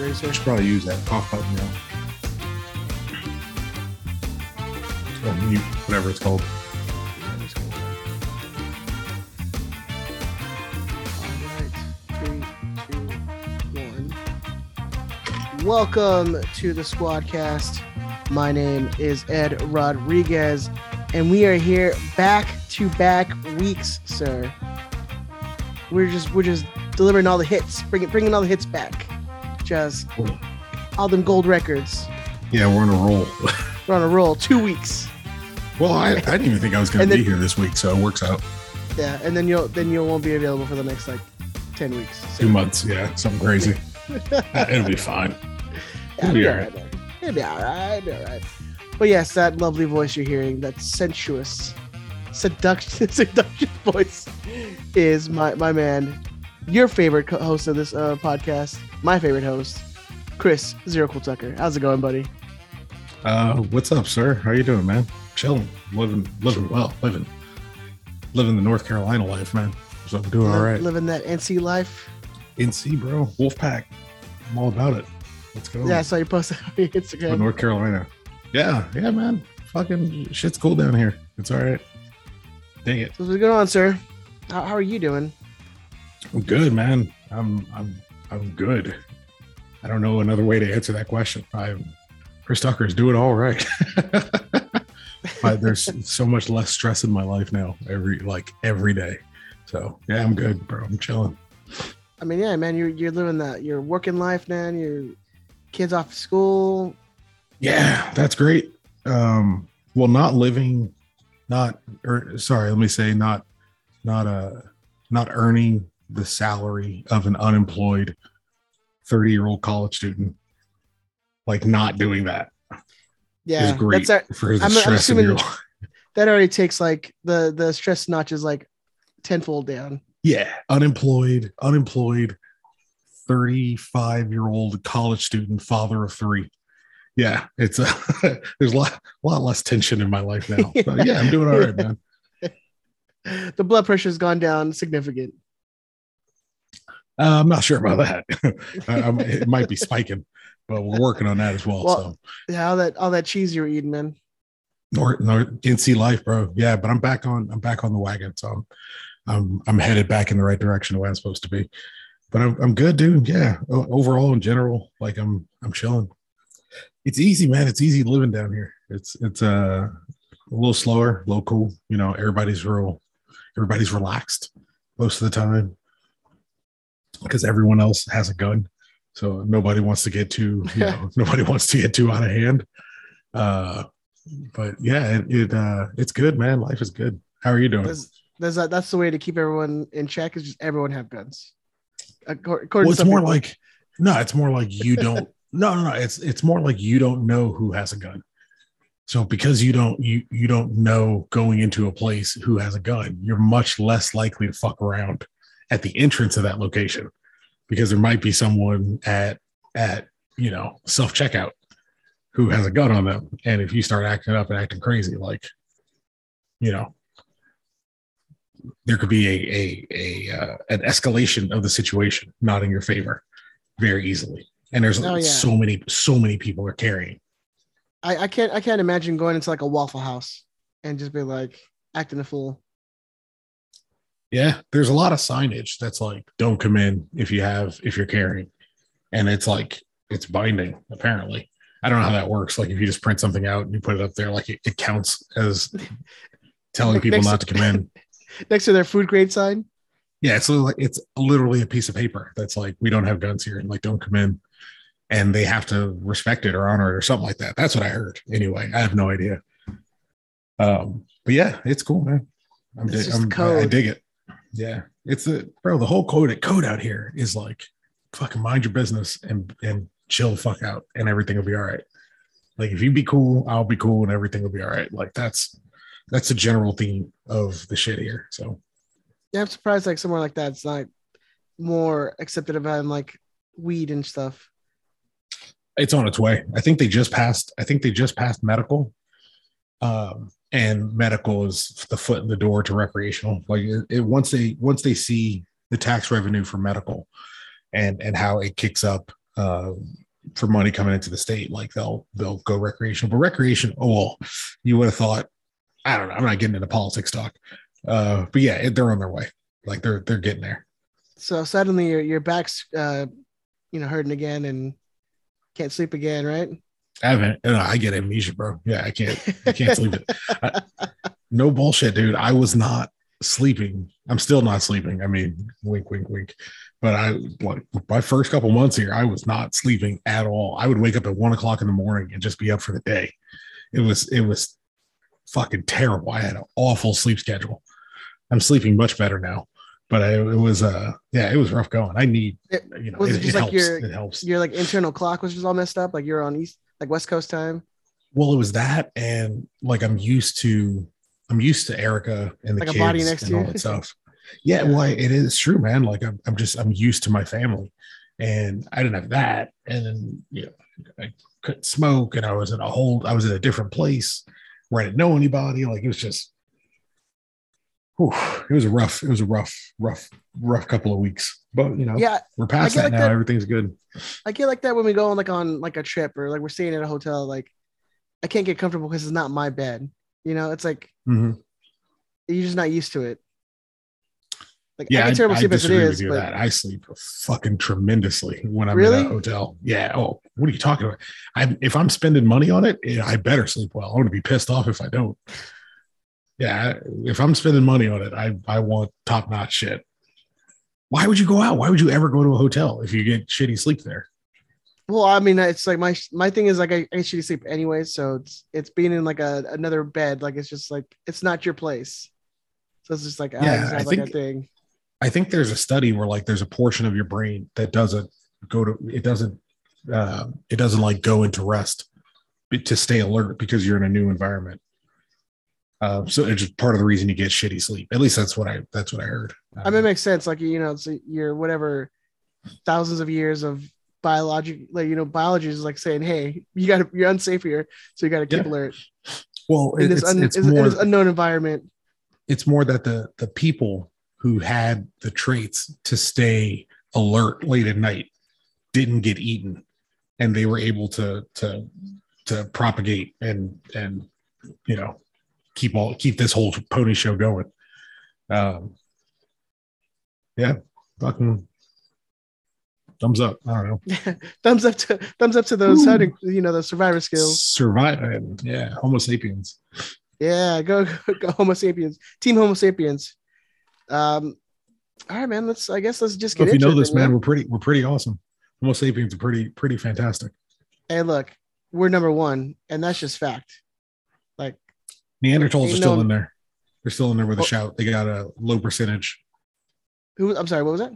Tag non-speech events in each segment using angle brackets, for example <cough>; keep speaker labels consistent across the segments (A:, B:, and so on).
A: Ready, sir?
B: should probably use that cough button now. Or mute, whatever it's called.
A: Welcome to the Squadcast. My name is Ed Rodriguez, and we are here back to back weeks, sir. We're just we're just delivering all the hits, bringing bringing all the hits back. Just all them gold records.
B: Yeah, we're on a roll.
A: We're on a roll. Two weeks.
B: well, I, I didn't even think I was going to be here this week, so it works out.
A: Yeah, and then you'll then you won't be available for the next like ten weeks. So,
B: Two months, yeah, something crazy. <laughs> It'll be fine.
A: Yeah,
B: It'll be
A: it'll
B: right.
A: alright. It'll be alright. It'll be alright. But yes, that lovely voice you're hearing, that sensuous, seduction, <laughs> seduction voice, is my my man, your favorite co- host of this uh, podcast, my favorite host, Chris Zero Cool Tucker. How's it going, buddy?
B: Uh, what's up, sir? How you doing, man? Chilling, living, living well, living, living the North Carolina life, man. So I'm doing all
A: Li-
B: right.
A: Living that NC life.
B: NC, bro, Wolfpack. I'm all about it. Let's go.
A: Yeah, I saw you post on your
B: to
A: Instagram.
B: North Carolina. Yeah, yeah, man. Fucking shit's cool down here. It's all right. Dang it.
A: So what's going on, sir? How, how are you doing?
B: I'm good, man. I'm I'm I'm good. I don't know another way to answer that question. I'm Chris Tucker's doing all right. <laughs> but there's so much less stress in my life now, every like every day. So yeah, I'm good, bro. I'm chilling.
A: I mean, yeah, man, you're you're living that. You're working life, man. Your kids off school.
B: Yeah, that's great. Um, well, not living, not or sorry, let me say not not uh not earning the salary of an unemployed 30 year old college student. Like not doing that
A: Yeah,
B: great
A: that's a-
B: for the
A: I'm- I'm
B: stress of your life.
A: that already takes like the the stress notch is like tenfold down.
B: Yeah, unemployed, unemployed 35 year old college student, father of three. Yeah, it's a <laughs> there's a lot, a lot less tension in my life now. <laughs> Yeah, I'm doing all right, man. <laughs>
A: The blood pressure's gone down significant.
B: Uh, I'm not sure about that. <laughs> I- it might be spiking, but we're working on that as well.
A: Well-
B: so,
A: Yeah, all that all that cheese you're eating, man.
B: North, North NC life, bro. Yeah, but I'm back on. I'm back on the wagon. So, I'm I'm, I'm headed back in the right direction the way I'm supposed to be. But I'm I'm good, dude. Yeah. O- overall, in general, like I'm I'm chilling. It's easy, man. It's easy living down here. It's it's uh, a little slower, local. You know, everybody's real. Everybody's relaxed most of the time because everyone else has a gun. So nobody wants to get too, you <laughs> know, nobody wants to get too out of hand. Uh, but yeah, it, it uh, it's good, man. Life is good. How are you doing?
A: There's, there's a, that's the way to keep everyone in check is just everyone have guns. Accor- According
B: Well, it's more
A: people.
B: like no, it's more like you <laughs> don't. no, no, no. It's it's more like you don't know who has a gun. So because you don't you you don't know going into a place who has a gun, you're much less likely to fuck around at the entrance of that location because there might be someone at at you know self checkout who has a gun on them, and if you start acting up and acting crazy, like you know there could be a a, a uh, an escalation of the situation not in your favor very easily and there's
A: Oh, yeah.
B: so many so many people are carrying
A: I, I can't I can't imagine going into like a Waffle House and just be like acting a fool.
B: Yeah there's a lot of signage that's like don't come in if you have if you're carrying and it's like it's binding apparently i don't know how that works like if you just print something out and you put it up there like it, it counts as <laughs> telling people
A: Next-
B: not to come in <laughs>
A: Next to their food grade sign.
B: Yeah, it's like it's literally a piece of paper that's like we don't have guns here and like don't come in, and they have to respect it or honor it or something like that. That's what I heard. Anyway, I have no idea. Um, but yeah, it's cool, man. I'm,
A: just
B: I'm I, I dig it. Yeah, it's the bro. The whole code code out here is like fucking mind your business and and chill the fuck out, and everything will be all right. Like if you be cool, I'll be cool, and everything will be all right. Like that's that's the general theme of the shit here. So
A: Yeah, I'm surprised like somewhere like that's not more accepted about like weed and stuff.
B: it's on its way. I think they just passed. I think they just passed medical, um, and medical is the foot in the door to recreational. Like it, it- once they once they see the tax revenue for medical, and and how it kicks up uh, for money coming into the state, like they'll they'll go recreational. But recreation, oh well, you would have thought. I don't know. I'm not getting into politics talk, uh, but yeah, they're on their way. Like they're they're getting there.
A: So suddenly your your back's uh, you know hurting again and can't sleep again, right?
B: I haven't. No, I get amnesia, bro. Yeah, I can't. I can't sleep. I, no bullshit, dude. I was not sleeping. I'm still not sleeping. I mean, wink, wink, wink. But I like my first couple months here, I was not sleeping at all. I would wake up at one o'clock in the morning and just be up for the day. It was it was fucking terrible. I had an awful sleep schedule. I'm sleeping much better now, but I, it was uh yeah, it was rough going. I need
A: It-
B: you know it,
A: it just
B: it
A: like
B: helps.
A: your-
B: it helps.
A: Your like internal clock was just all messed up. Like you're on east like West Coast time.
B: Well, it was that, and like I'm used to, I'm used to Erica and the
A: Like
B: kids
A: body next
B: and
A: to
B: all that <laughs> stuff. Yeah, well, I- it is true, man. Like I'm, I'm just, I'm used to my family, and I didn't have that, and then you know, I couldn't smoke, and I was in a whole, I was in a different place where I didn't know anybody. Like it was just, whew, it was a rough, it was a rough, rough, rough couple of weeks. But you know,
A: Yeah,
B: we're past that
A: like
B: now.
A: that-
B: Everything's good.
A: I get like that when we go on like on like a trip or like we're staying at a hotel. Like I can't get comfortable because it's not my bed. You know, it's like
B: Mhm.
A: you're just not used to it. Like
B: Yeah,
A: I
B: I,
A: get terrible
B: I
A: sleep as it is,
B: with you
A: but
B: that I sleep fucking tremendously when I'm
A: Really?
B: in a hotel. Yeah. Oh, what are you talking about? I if I'm spending money on it, I better sleep well. I'm gonna be pissed off if I don't. Yeah, if I'm spending money on it, I I want top notch shit. Why would you go out? Why would you ever go to a hotel if you get shitty sleep there?
A: well, I mean, it's like my my thing is like I, I get shitty sleep anyway, so it's it's being in like a another bed. Like it's just like it's not your place. So it's just like I
B: Yeah,
A: just
B: I
A: have like a
B: think-
A: thing.
B: I think there's a study where like there's a portion of your brain that doesn't go to it doesn't uh, it doesn't like go into rest to stay alert because you're in a new environment. Uh, so it's just part of the reason you get shitty sleep. At least that's what I that's what I heard.
A: I mean, it makes sense. Like you know, it's your whatever thousands of years of biologic, like you know, biology is like saying, "Hey, you got to you're unsafe here, so you got to keep
B: Yeah.
A: alert
B: well,
A: in this,
B: it's,
A: un,
B: it's
A: in
B: more
A: this unknown environment."
B: it's more that the the people who had the traits to stay alert late at night didn't get eaten and they were able to to to propagate and and you know keep all keep this whole pony show going um yeah fucking thumbs up i don't know <laughs>
A: thumbs up to thumbs up to those
B: Ooh.
A: hunting, you know, the survivor skills.
B: survive yeah homo sapiens
A: Yeah, go, go <laughs> go Homo sapiens, Team Homo sapiens. Um, all right, man. Let's. I guess let's just get
B: if you know this
A: then,
B: man we're pretty we're pretty awesome homo sapiens are pretty pretty fantastic
A: Hey, look, we're number one, and that's just fact. Like,
B: Neanderthals are still in there. They're still in there with a
A: Oh.
B: shout. They got a low percentage.
A: who? I'm sorry. What was that?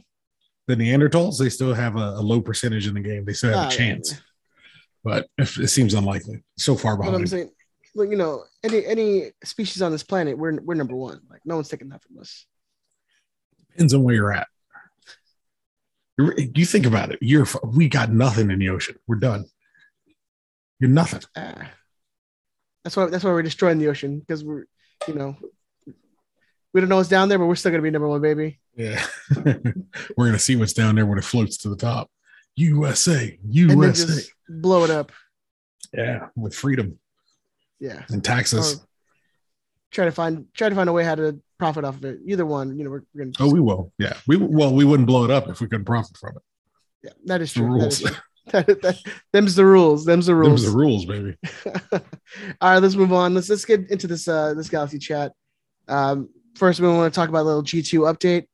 B: The Neanderthals, they still have a, a low percentage in the game. They still have
A: Ah,
B: a chance, but if, it seems unlikely. So far
A: But I'm saying, look, you know, any any species on this planet, we're we're number one. Like, no one's taking that from us.
B: Depends on where you're at. You think about it. You're we got nothing in the ocean. We're done. You're nothing.
A: Ah. That's why that's why we're destroying the ocean because we're, you know, we don't know what's down there, but we're still gonna be number one, baby.
B: Yeah, <laughs> we're gonna see what's down there when it floats to the top. USA,
A: And
B: USA.
A: just blow it up.
B: yeah, with freedom
A: Yeah.
B: and taxes.
A: Or try to find try to find a way how to profit off of it. Either one, you know, we're, we're gonna.
B: Oh, we will. Yeah, we well, we wouldn't blow it up if we couldn't profit from it.
A: yeah, that is true. That
B: rules.
A: is true. <laughs> <laughs> That- that- them's the rules. Them's the rules.
B: Them's the rules, baby. <laughs>
A: All right, let's move on. Let's let's get into this uh this galaxy chat. Um, first, we want to talk about a little G two update.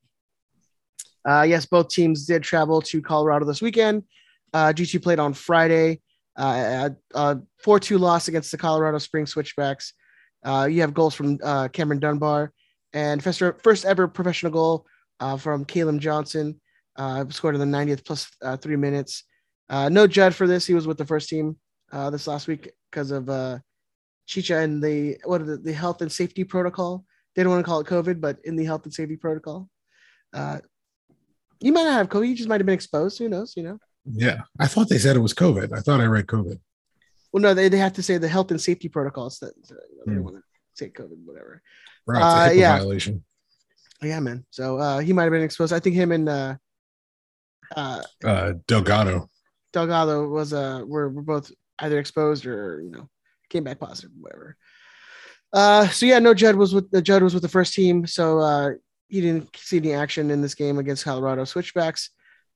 A: Uh, yes, both teams did travel to Colorado this weekend. Uh, G two played on Friday. Uh, uh, four two loss against the Colorado Springs Switchbacks. Uh, you have goals from uh, Cameron Dunbar and first first ever professional goal uh, from Caleb Johnson. Uh, scored in the 90th plus uh, three minutes. Uh, no Judd for this. He was with the first team uh, this last week because of uh, Chicha and the what the, the health and safety protocol. They don't want to call it COVID, but in the health and safety protocol, uh, you might not have COVID. You just might have been exposed. Who knows? You know.
B: Yeah, I thought they said it was COVID. I thought I read COVID.
A: Well, no, they, they have to say the health and safety protocols that so, they don't want to say COVID, whatever.
B: Right,
A: Uh, yeah.
B: violation.
A: Yeah, man. So uh, he might have been exposed. I think him and uh, uh,
B: Uh, Delgado.
A: Delgado was uh were, were both either exposed or you know came back positive, whatever. Uh, so yeah, no Judd was with the Judd was with the first team, so uh, he didn't see any action in this game against Colorado Switchbacks.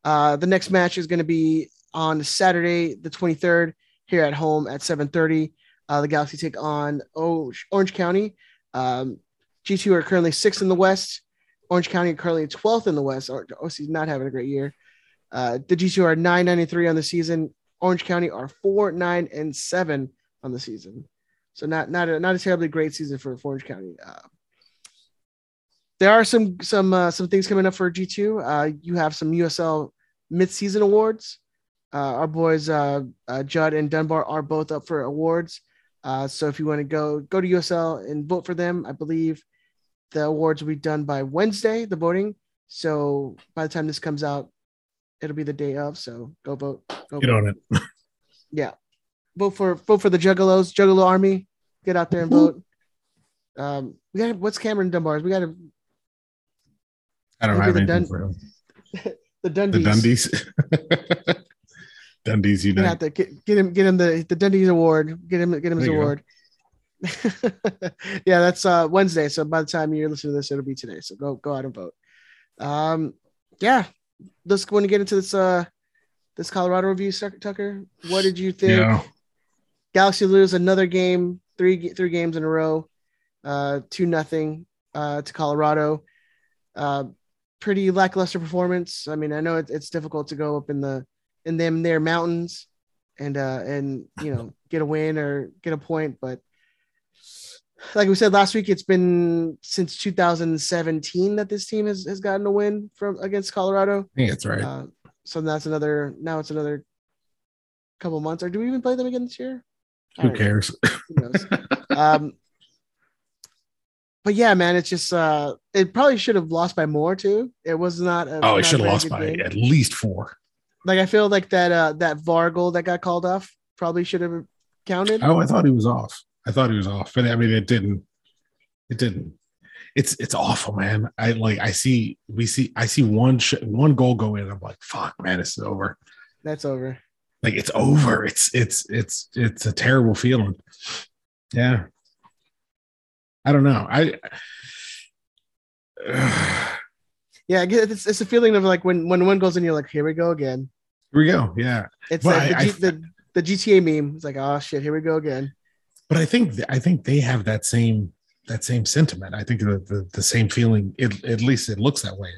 A: Uh, the next match is going to be on Saturday, the 23rd, here at home at 7:30. Uh, the Galaxy take on Orange, Orange County. Um, G2 are currently sixth in the West. Orange County currently 12th in the West. OC is not having a great year. Uh, the G2 are 993 on the season. Orange County are four, nine, and seven on the season. So not not a, not a terribly great season for, for Orange County. Uh, there are some some uh, some things coming up for G2. Uh, you have some USL midseason awards. Uh, our boys Judd and Dunbar are both up for awards. So if you want to go go to USL and vote for them, I believe the awards will be done by Wednesday. The voting. So by the time this comes out, it'll be the day of. So go vote. Go
B: Get
A: vote.
B: on it. <laughs>
A: Yeah. Vote for vote for the Juggalos, Juggalo Army. Get out there and vote. Um, we got what's Cameron Dunbar's? We got to
B: I don't have
A: the
B: anything
A: Dun-
B: for him.
A: the <laughs>
B: The
A: Dundies.
B: Dundies. <laughs> Dundies
A: We
B: Unite.
A: to get, get him get him the the Dundies award. Get him get him his
B: There you go.
A: award. yeah, that's uh Wednesday. So by the time you're listening to this, it'll be today. So go go out and vote. Um, yeah, let's go and get into this uh this Colorado review, Tucker. What did you think?
B: Yeah.
A: Galaxy lose another game, three three games in a row, uh, two nothing uh, to Colorado. Uh, pretty lackluster performance. I mean, I know it, it's difficult to go up in the in them their mountains and uh, and you know get a win or get a point, but like we said last week, it's been since 2017 that this team has, has gotten a win from against Colorado.
B: I think that's right.
A: Uh, so that's another now it's another couple months. Or do we even play them again this year?
B: Who cares?
A: Who <laughs> um, but yeah, man, it's just uh, it probably should have lost by more too. It was not. A,
B: Oh, it should have lost by
A: game.
B: at least four.
A: Like I feel like that uh that VAR goal that got called off probably should have counted.
B: Oh, I thought he was off. I thought he was off, but I mean, it didn't. It didn't. It's it's awful, man. I like. I see. We see. I see one sh- one goal go in. I'm like, fuck, man, this is over.
A: That's over.
B: Like it's over. It's it's it's it's a terrible feeling. Yeah. I don't know. I. <sighs>
A: Yeah, it's, it's a feeling of like when when one goes in, you're like, here we go again.
B: here we go. Yeah.
A: It's
B: Well,
A: like the,
B: I-
A: G,
B: I-
A: the the GTA meme. It's like, oh shit, here we go again.
B: But I think I think they have that same that same sentiment. I think the the, the same feeling. It, at least it looks that way.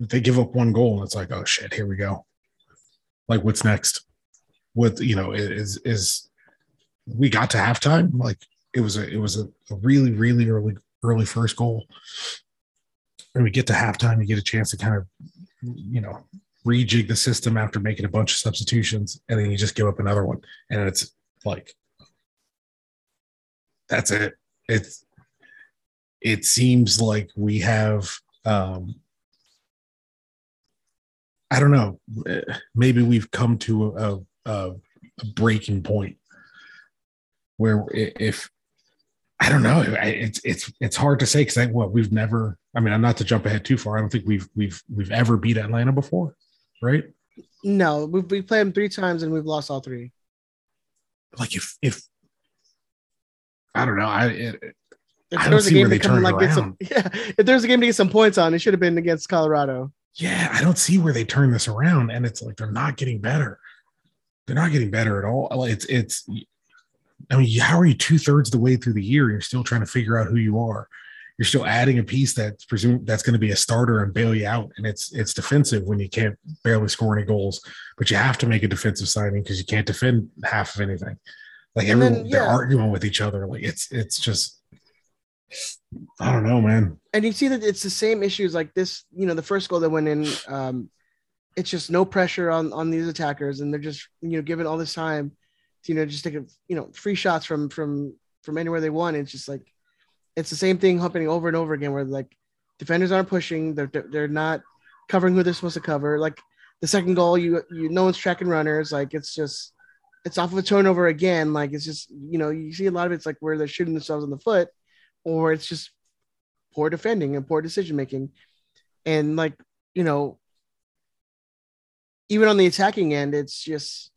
B: They give up one goal and it's like, oh shit, here we go. Like what's next? What you know is is we got to halftime. Like it was a it was a, a really really early early first goal, and we get to halftime. You get a chance to kind of you know rejig the system after making a bunch of substitutions, and then you just give up another one, and it's like that's it. It's it seems like we have um I don't know. Maybe we've come to a, a, a breaking point where if I don't know, it's it's it's hard to say because I what we've never. I mean, I'm not to jump ahead too far. I don't think we've we've we've ever beat Atlanta before, right?
A: No, we've we played them three times and we've lost all three.
B: Like if if I don't know, I it,
A: If
B: I
A: there
B: don't
A: was a
B: see
A: game
B: where
A: to
B: they
A: come
B: turned
A: like get some, <laughs> yeah, if there was a game to get some points on, it should have been against Colorado.
B: yeah, I don't see where they turn this around, and it's like they're not getting better. They're not getting better at all. It's it's. I mean, how are you two thirds the way through the year? You're still trying to figure out who you are. You're still adding a piece that's presumed that's going to be a starter and bail you out, and it's it's defensive when you can't barely score any goals, but you have to make a defensive signing because you can't defend half of anything. Like
A: And then,
B: everyone, they're arguing with each other. Like it's it's just, I don't know, man.
A: and you see that it's the same issues like this you know the first goal that went in um it's just no pressure on on these attackers. And they're just you know given all this time to you know just take a you know free shots from from from anywhere they want. It's just like it's the same thing happening over and over again where like defenders aren't pushing. They're they're not covering who they're supposed to cover. Like the second goal you you no one's tracking runners. Like it's just it's off of a turnover again like it's just you know you see a lot of it's like where they're shooting themselves in the foot or it's just poor defending and poor decision making. And like, you know, even on the attacking end, it's just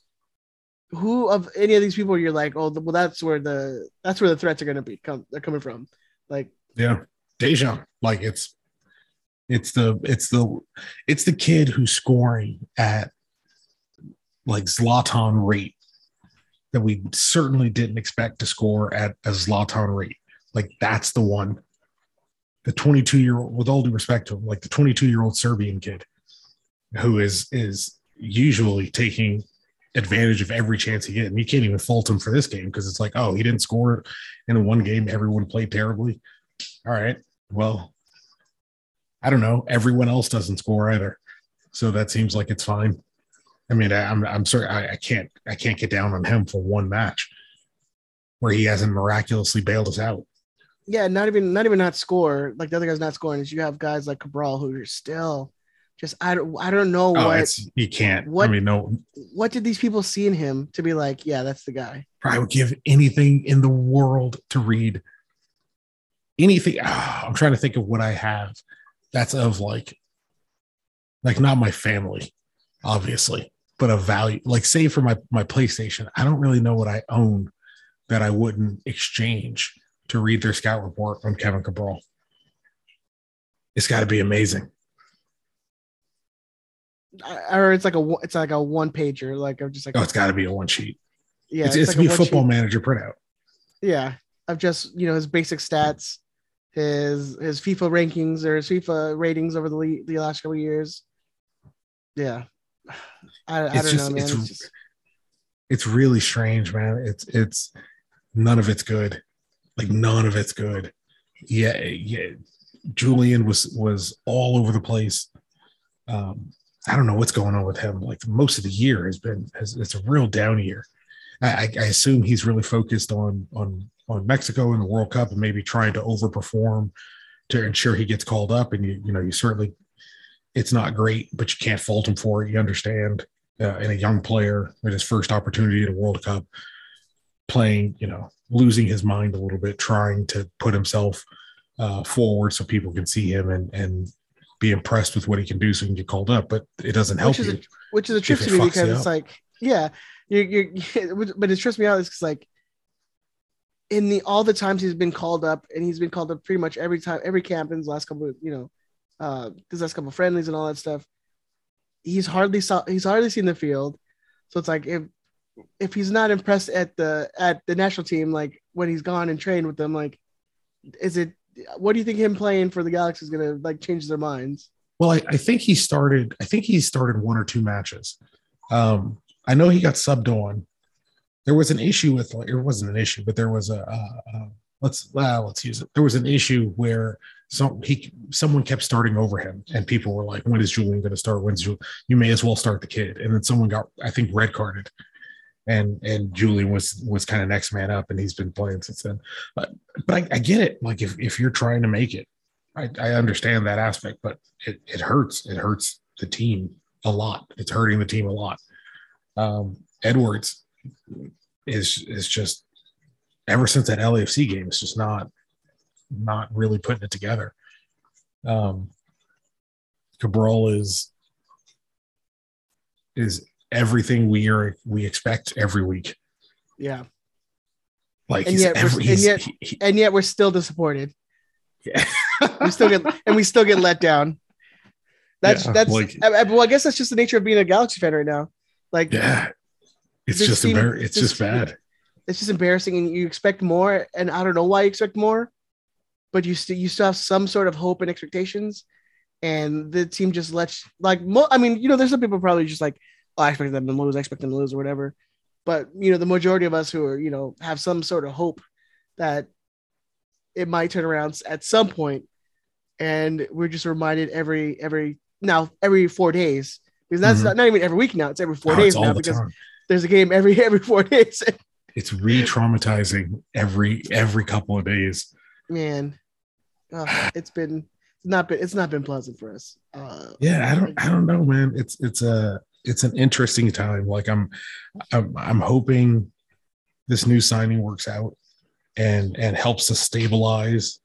A: who of any of these people you're like, oh, well, that's where the that's where the threats are going to be come they're coming from. Like,
B: yeah, Dejan, like it's it's the it's the it's the kid who's scoring at like Zlatan rate that we certainly didn't expect to score at a Zlatan rate. Like that's the one. The 22 year old, with all due respect to him, like the 22 year old Serbian kid who is is usually taking advantage of every chance he gets. And you can't even fault him for this game because it's like, oh, he didn't score in one game. Everyone played terribly. All right. Well, I don't know. Everyone else doesn't score either. So that seems like it's fine. I mean, I, am I'm sorry, I, I can't I can't get down on him for one match where he hasn't miraculously bailed us out.
A: Yeah, not even not even not score like the other guy's not scoring. Is you have guys like Cabral who are still just I don't I don't know oh, what
B: you can't. What I mean, no.
A: What did these people see in him to be like? Yeah, that's the guy.
B: I would give anything in the world to read anything. Oh, I'm trying to think of what I have. That's of like, like not my family, obviously, but a value. Like, say for my my PlayStation, I don't really know what I own that I wouldn't exchange to read their scout report on Kevin Cabral. It's got to be amazing
A: or it's like a it's like a one pager. Like I'm just like
B: oh, it's got to be a one sheet. Yeah, it's, it's, it's like be football sheet. manager printout.
A: Yeah, of just you know his basic stats, his his FIFA rankings or his FIFA ratings over the the last couple years. Yeah, <sighs> I, I don't just, know, man.
B: It's, it's, just... it's really strange, man. It's it's none of it's good. Like none of it's good. Yeah, yeah. Julian was was all over the place. Um, I don't know what's going on with him. Like most of the year has been, has, it's a real down year. I, I, assume he's really focused on on on Mexico and the World Cup and maybe trying to overperform to ensure he gets called up. And you you know you certainly it's not great, but you can't fault him for it. You understand, uh, in a young player in his first opportunity at a World Cup, playing you know losing his mind a little bit, trying to put himself uh, forward so people can see him and and be impressed with what he can do so he can get called up, but it doesn't help
A: which is
B: you.
A: A, which is a trip to me because it's like, yeah, you you <laughs> but it trips me out. It's like in the all the times he's been called up, and he's been called up pretty much every time, every camp in his last couple, of, you know, uh, his last couple friendlies and all that stuff. He's hardly saw he's hardly seen the field, so it's like if if he's not impressed at the at the national team, like when he's gone and trained with them, like is it what do you think him playing for the Galaxy is to like change their minds?
B: Well, I, I, think he started. I think he started one or two matches. Um, I know he got subbed on. There was an issue with. like, It wasn't an issue, but there was a. Uh, let's uh, let's use it. There was an issue where some he someone kept starting over him, and people were like, "When is Julian going to start? When's Julian? You may as well start the kid." And then someone got, I think, red carded and and Julian was was kind of next man up, and he's been playing since then. But but I, I get it. Like if if you're trying to make it, I, I understand that aspect, but it it hurts. It hurts the team a lot. It's hurting the team a lot. Um, Edwards is is just ever since that LAFC game, it's just not not really putting it together. Um, Cabral is is everything we are we expect every week.
A: Yeah.
B: Like
A: and yet, every, and yet, he, he, and yet we're still disappointed. Yeah. <laughs> we still get and we still get let down. That's yeah, that's like, I, well, I guess that's just the nature of being a Galaxy fan right now. Like,
B: yeah, it's just embar- it's just, just bad.
A: It's just embarrassing, and you expect more, and I don't know why you expect more, but you still you still have some sort of hope and expectations, and the team just lets like mo- I mean, you know, there's some people probably just like, oh, I expect them to lose, I expect them to lose, or whatever. But you know, the majority of us who are, you know, have some sort of hope that it might turn around at some point, and we're just reminded every every now every four days because that's mm-hmm. not, not, even every week now; it's every four no, days now because time. there's a game every <laughs> every four days.
B: it's re-traumatizing every every couple of days.
A: Man, oh, it's been not been it's not been pleasant for us.
B: Uh, yeah, I don't I don't know, man. It's it's a it's an interesting time. Like I'm, I'm, I'm hoping this new signing works out and and helps us stabilize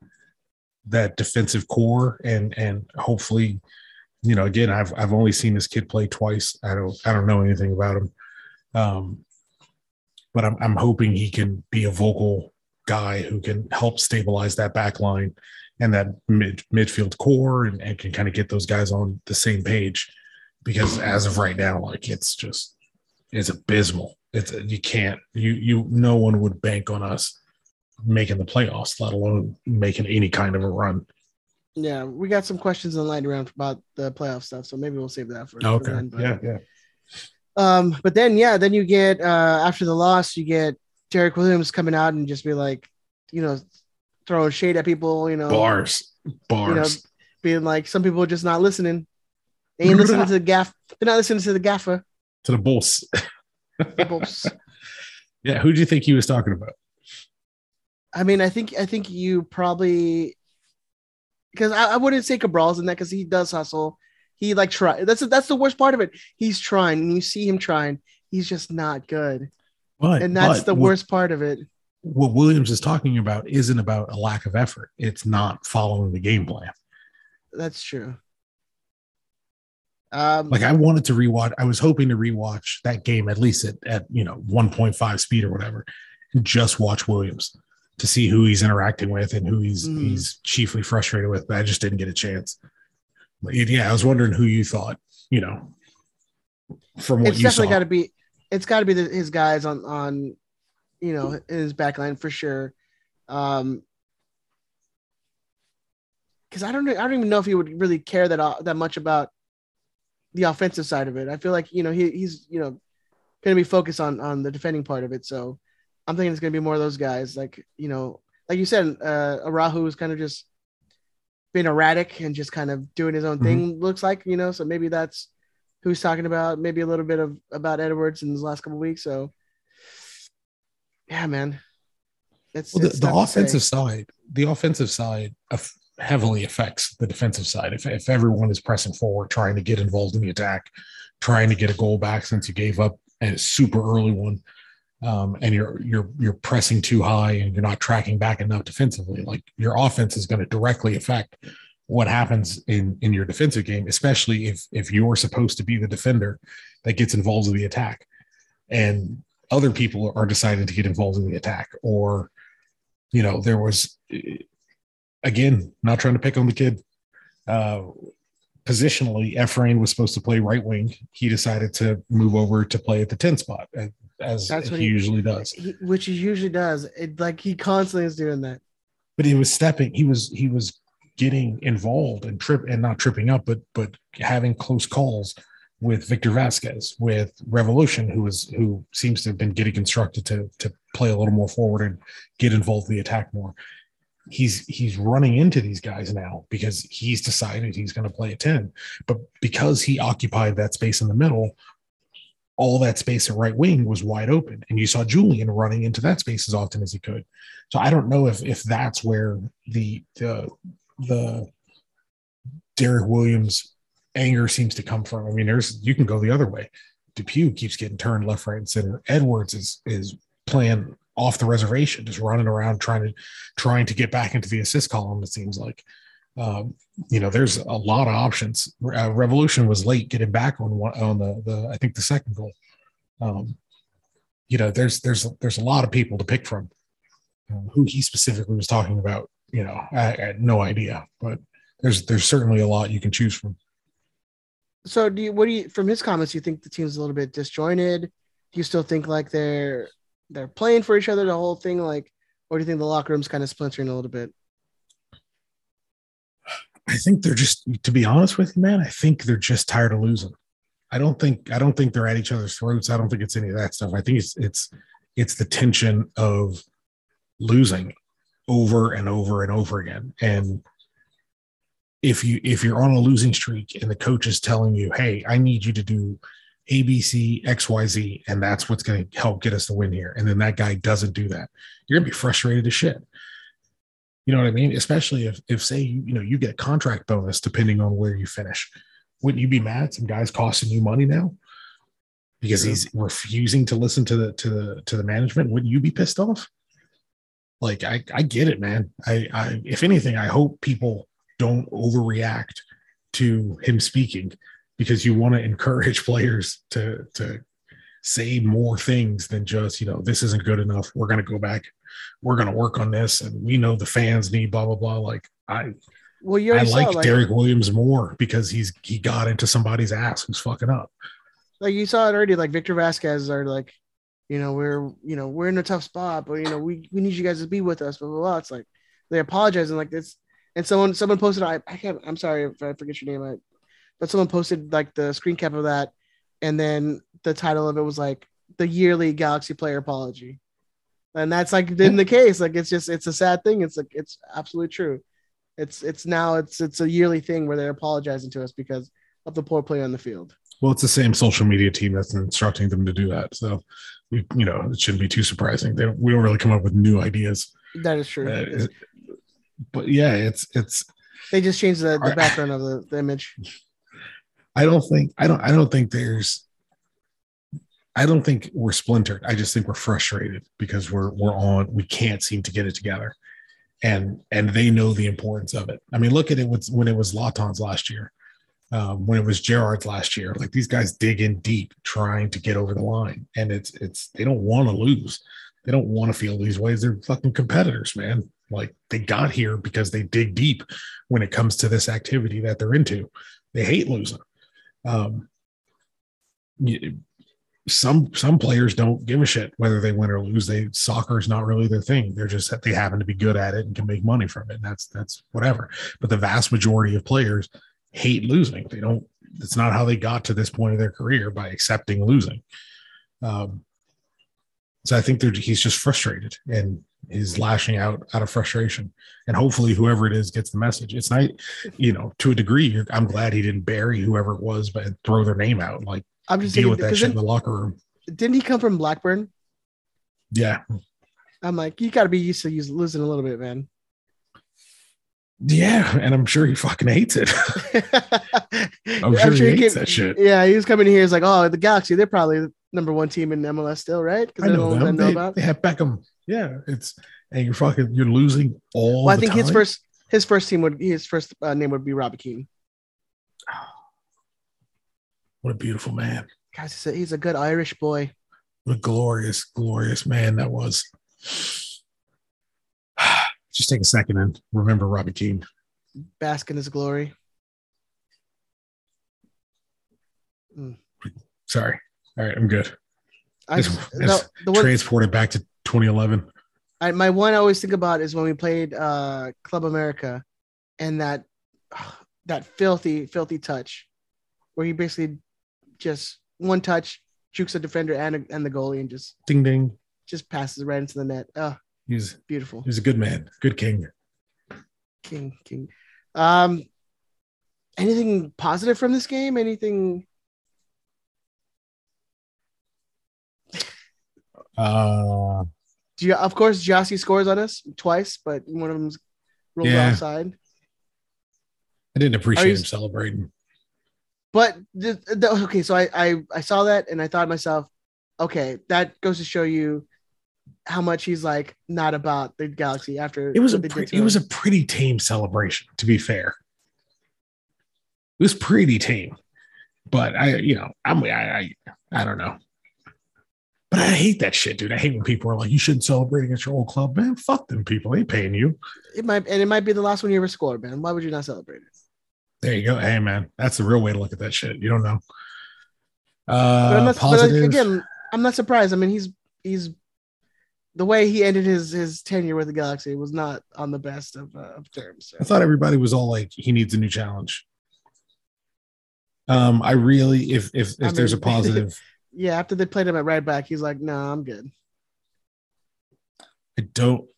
B: that defensive core and and hopefully you know, again, I've I've only seen this kid play twice. I don't I don't know anything about him. Um, but I'm I'm hoping he can be a vocal guy who can help stabilize that back line and that mid midfield core and, and can kind of get those guys on the same page. Because as of right now, like it's just it's abysmal. It's you can't you you no one would bank on us making the playoffs, let alone making any kind of a run.
A: Yeah, we got some questions in the line around about the playoff stuff, so maybe we'll save that for.
B: Okay.
A: For then, but,
B: yeah, yeah.
A: Um, but then yeah, then you get uh after the loss, you get Derek Williams coming out and just be like, you know, throwing shade at people, you know,
B: Bars. Bars.
A: you know, being like some people are just not listening. They ain't listening to the gaff. They're not listening to the gaffer.
B: to the Bulls.
A: People. <laughs>
B: yeah, who do you think he was talking about?
A: I mean, I think I think you probably because I, I wouldn't say Cabral's in that because he does hustle. He like try. That's that's the worst part of it. He's trying, and you see him trying. He's just not good,
B: But
A: and that's
B: but
A: the worst part of it.
B: What Williams is talking about isn't about a lack of effort. It's not following the game plan.
A: That's true. Um,
B: Like I wanted to rewatch. I was hoping to rewatch that game at least at, at you know 1.5 speed or whatever, and just watch Williams to see who he's interacting with and who he's
A: Mm.
B: he's chiefly frustrated with. But I just didn't get a chance. But yeah, I was wondering who you thought. You know, from what
A: it's
B: you
A: definitely got to be. It's got to be the, his guys on on, you know, his back line for sure. Um, because I don't I don't even know if he would really care that uh, that much about the offensive side of it. I feel like you know he, he's you know going to be focused on on the defending part of it. So I'm thinking it's going to be more of those guys, like you know, like you said, uh, Araujo is kind of just being erratic and just kind of doing his own thing. Looks like you know, so maybe that's who's talking about. Maybe a little bit of about Edwards in his last couple weeks. So yeah, man, it's,
B: Well, the, the offensive side, the offensive side heavily affects the defensive side. If, if everyone is pressing forward, trying to get involved in the attack, trying to get a goal back since you gave up a super early one, um, and you're you're you're pressing too high and you're not tracking back enough defensively, like your offense is going to directly affect what happens in in your defensive game, especially if if you're supposed to be the defender that gets involved in the attack, and other people are deciding to get involved in the attack or you know, there was again not trying to pick on the kid. Uh, positionally, Efrain was supposed to play right wing. He decided to move over to play at the 10 spot, as, as
A: That's
B: he,
A: what he-
B: usually does.
A: He, which he usually does. It like he constantly is doing that.
B: But he was stepping. He was he was getting involved and trip and not tripping up, but but having close calls with Victor Vázquez, with Raveloson, who was who seems to have been getting instructed to to play a little more forward and get involved in the attack more. He's he's running into these guys now because he's decided he's going to play a 10. But because he occupied that space in the middle, all that space at right wing was wide open. And you saw Julian running into that space as often as he could. So I don't know if if that's where the the the Derek Williams anger seems to come from. I mean, there's you can go the other way. DePuy keeps getting turned left, right, and center. Edwards is is playing off the reservation, just running around trying to trying to get back into the assist column. It seems like, um, you know, there's a lot of options. Uh, Raveloson was late getting back on one on the the I think the second goal. Um, you know, there's there's there's a lot of people to pick from. Um, who he specifically was talking about, you know, I, I had no idea, but there's there's certainly a lot you can choose from.
A: So do you what do you from his comments, you think the team's a little bit disjointed? Do you still think like they're they're playing for each other the whole thing, like, or do you think the locker room's kind of splintering a little bit?
B: I think they're just, to be honest with you, man, I think they're just tired of losing. I don't think I don't think they're at each other's throats. I don't think it's any of that stuff. I think it's it's it's the tension of losing over and over and over again. And if you if you're on a losing streak and the coach is telling you, "Hey, I need you to do ABC, XYZ, and that's what's going to help get us the win here, and then that guy doesn't do that, you're gonna be frustrated as shit. You know what I mean? Especially if if say you you know you get a contract bonus depending on where you finish. Wouldn't you be mad? Some guy's costing you money now because he's refusing to listen to the to the to the management. Wouldn't you be pissed off? Like I I get it, man. I I if anything, I hope people don't overreact to him speaking because you want to encourage <laughs> players to to say more things than just you know this isn't good enough we're going to go back we're going to work on this and we know the fans need blah blah blah like i
A: Well, you
B: i like
A: saw, like,
B: derek williams more because he's he got into somebody's ass who's fucking up
A: like you saw it already. Like Victor Vázquez are like, you know, we're you know we're in a tough spot, but you know we we need you guys to be with us. Blah blah blah. It's like they apologize and like this. And someone someone posted. I I can't. I'm sorry if I forget your name. I, but someone posted like the screen cap of that, and then the title of it was like the yearly Galaxy player apology. And that's like been the case. Like it's just it's a sad thing. It's like it's absolutely true. It's it's now it's it's a yearly thing where they're apologizing to us because of the poor play on the field.
B: well it's the same social media team that's instructing them to do that so we you know it shouldn't be too surprising they we don't really come up with new ideas
A: That is true.
B: Uh, but yeah it's it's
A: they just changed the, the background of the, the image. <laughs>
B: I don't think I don't I don't think there's I don't think we're splintered. I just think we're frustrated because we're we're on we can't seem to get it together. And and they know the importance of it. I mean, look at it with, when it was Zlatan's last year. Um, when it was Gerrard's last year, like these guys dig in deep trying to get over the line, and it's it's they don't want to lose, they don't want to feel these ways. They're fucking competitors, man. Like they got here because they dig deep when it comes to this activity that they're into. They hate losing um, you- some some players don't give a shit whether they win or lose. They soccer is not really their thing. They're just that they happen to be good at it and can make money from it. And that's that's whatever. But the vast majority of players hate losing. They don't. It's not how they got to this point of their career by accepting losing. Um, so I think he's just frustrated and he's lashing out out of frustration. And hopefully, whoever it is gets the message. It's not, you know, to a degree. You're, I'm glad he didn't bury whoever it was, but throw their name out. Like
A: I'm just
B: deal
A: thinking
B: with that shit in the locker room.
A: didn't he come from Blackburn?
B: Yeah,
A: I'm like, you got to be used to use, losing a little bit, man.
B: yeah, and I'm sure he fucking hates it. <laughs> <laughs> <laughs>
A: I'm,
B: sure he hates
A: came-
B: that shit.
A: Yeah, he was coming here. He's like, oh, the Galaxy, they're probably the number one team in MLS still, right? Because
B: I know them.
A: know
B: They,
A: about.
B: they have Beckham. Yeah, it's and you're fucking you're losing all.
A: Well, I think his first his first team would his first uh, name would be Robbie Keane.
B: What a beautiful man.
A: Guys, he's a, he's a good Irish boy.
B: What a glorious, glorious man that was. <sighs> Just take a second and remember Robbie Keane.
A: Bask in his glory.
B: Sorry. All right, I'm good.
A: I
B: It's-
A: just,
B: it's
A: the, the one,
B: Transported back to 2011.
A: I, my one I always think about is when we played uh, Club America, and that <sighs> that filthy, filthy touch, where he basically just one touch jukes a defender and and the goalie and just
B: Ding ding.
A: just passes right into the net. Oh,
B: He's
A: beautiful,
B: he's a good man, good king.
A: king, king. Um, anything positive from this game? Anything?
B: Uh,
A: Do you, of course, Jossie scores on us twice, but one of them's ruled
B: Yeah.
A: offside.
B: I didn't appreciate
A: you-
B: him celebrating.
A: But the, the, okay, so I, I I saw that and I thought to myself, okay, that goes to show you how much he's like not about the galaxy after
B: It was a
A: what they did
B: pre- it was a pretty tame celebration, to be fair. It was pretty tame, but I, you know, I'm I I, I don't know. But I hate that shit, dude. I hate when people are like, "You shouldn't celebrate against your old club, man." Fuck them people. They paying you.
A: it might and it might be the last one you ever scored, man. Why would you not celebrate it?
B: There you go. Hey, man, that's the real way to look at that shit. You don't know.
A: But
B: Uh,
A: I'm not, but again, I'm not surprised. I mean, he's he's the way he ended his his tenure with the Galaxy was not on the best of, uh, of terms. so.
B: I thought everybody was all like, he needs a new challenge. Um, I really, if if if
A: I
B: there's a <laughs> positive,
A: Yeah, after they played him at right back, he's like, "No, I'm good."
B: I don't.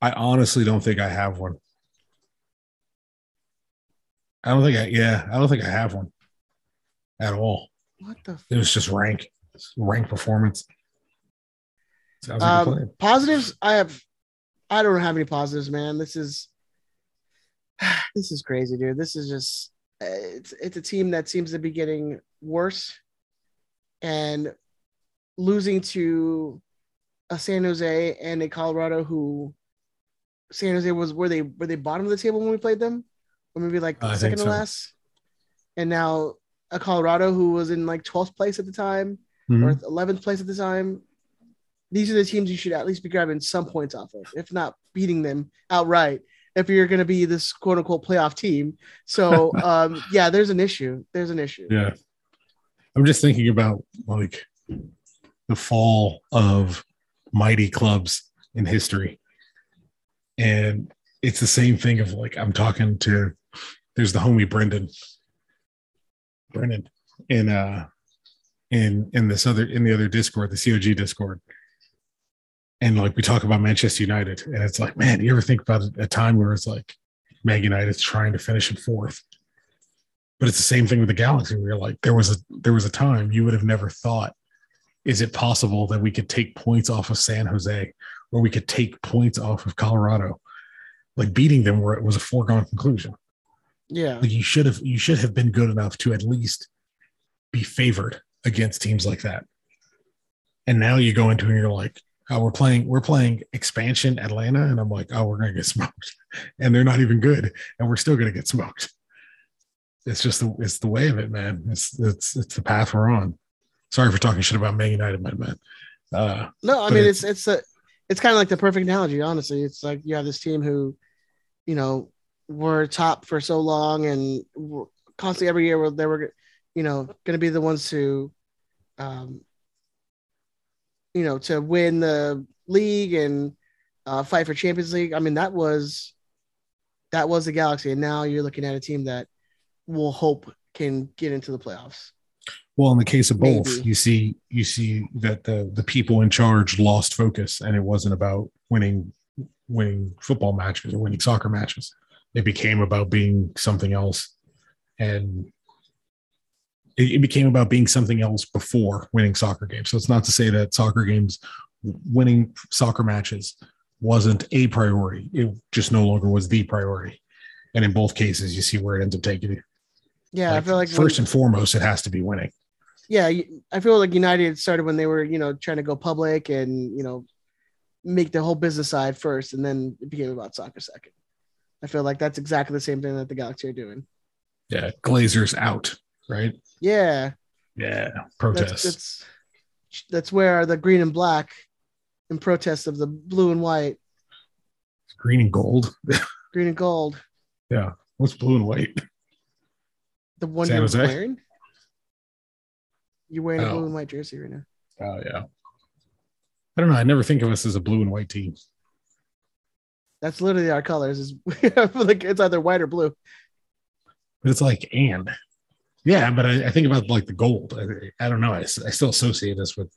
B: I honestly don't think I have one. I don't think I. Yeah, I don't think I have one at all.
A: What the
B: It was just rank, rank performance. Sounds
A: Um, positives i have i don't have any positives man this is <sighs> this is crazy dude this is just it's it's a team that seems to be getting worse and losing to a san jose and a colorado who san jose was were they were they bottom of the table when we played them or maybe like
B: I
A: second to
B: so.
A: last. And now a Colorado who was in like 12th place at the time
B: Mhm.
A: or 11th place at the time. These are the teams you should at least be grabbing some points off of, if not beating them outright. If you're going to be this quote unquote playoff team, so <laughs> um, yeah, there's an issue. There's an issue.
B: Yeah. I'm just thinking about like the fall of mighty clubs in history. And it's the same thing of like I'm talking to there's the homie Brendan. Brendan in uh in in this other in the other Discord, the COG Discord. And like we talk about Manchester United, and it's like, man, you ever think about a time where it's like Man United's trying to finish in fourth? But it's the same thing with the galaxy where you're like there was a there was a time you would have never thought is it possible that we could take points off of san jose or we could take points off of colorado? Like beating them where it was a foregone conclusion.
A: Yeah,
B: like you should have you should have been good enough to at least be favored against teams like that. And now you go into and you're like oh we're playing we're playing expansion atlanta. And i'm like oh we're gonna get smoked. <laughs> And they're not even good. And we're still gonna get smoked it's just the it's the way of it, man. It's it's it's the path we're on. Sorry for talking shit about Man United, my man. Uh,
A: no, I mean
B: it's-
A: it's it's a it's kind of like the perfect analogy. Honestly, it's like you have this team who, you know, were top for so long and constantly every year they were, you know, going to be the ones to, um, you know, to win the league and uh, fight for Champions League. I mean, that was that was the Galaxy, and now you're looking at a team that will hope can get into the playoffs.
B: well, in the case of both,
A: Maybe.
B: you see you see that the the people in charge lost focus, and it wasn't about winning winning football matches or winning soccer matches. It became about being something else, and it, it became about being something else before winning soccer games. So it's not to say that soccer games, winning soccer matches, wasn't a priority. It just no longer was the priority. And in both cases, you see where it ends up taking you.
A: Yeah, I feel like when-
B: first and foremost, it has to be winning.
A: yeah, I feel like United started when they were, you know, trying to go public and, you know, make the whole business side first, and then it became about soccer second. I feel like that's exactly the same thing that the Galaxy are doing.
B: Yeah, Glazers out, right?
A: Yeah,
B: Yeah,
A: that's
B: protest.
A: that's that's where the green and black in protest of the blue and white,
B: Green and gold. <laughs>
A: green and gold,
B: yeah, what's blue and white?
A: The one
B: San
A: you're
B: Jose?
A: wearing. You're wearing a
B: Oh.
A: blue and white jersey right now.
B: Oh yeah. I don't know. I never think of us as a blue and white team.
A: That's literally our colors. Is <laughs> like it's either white or blue.
B: But it's like and yeah, but I, I think about like the gold. I, I don't know. I, I still associate us with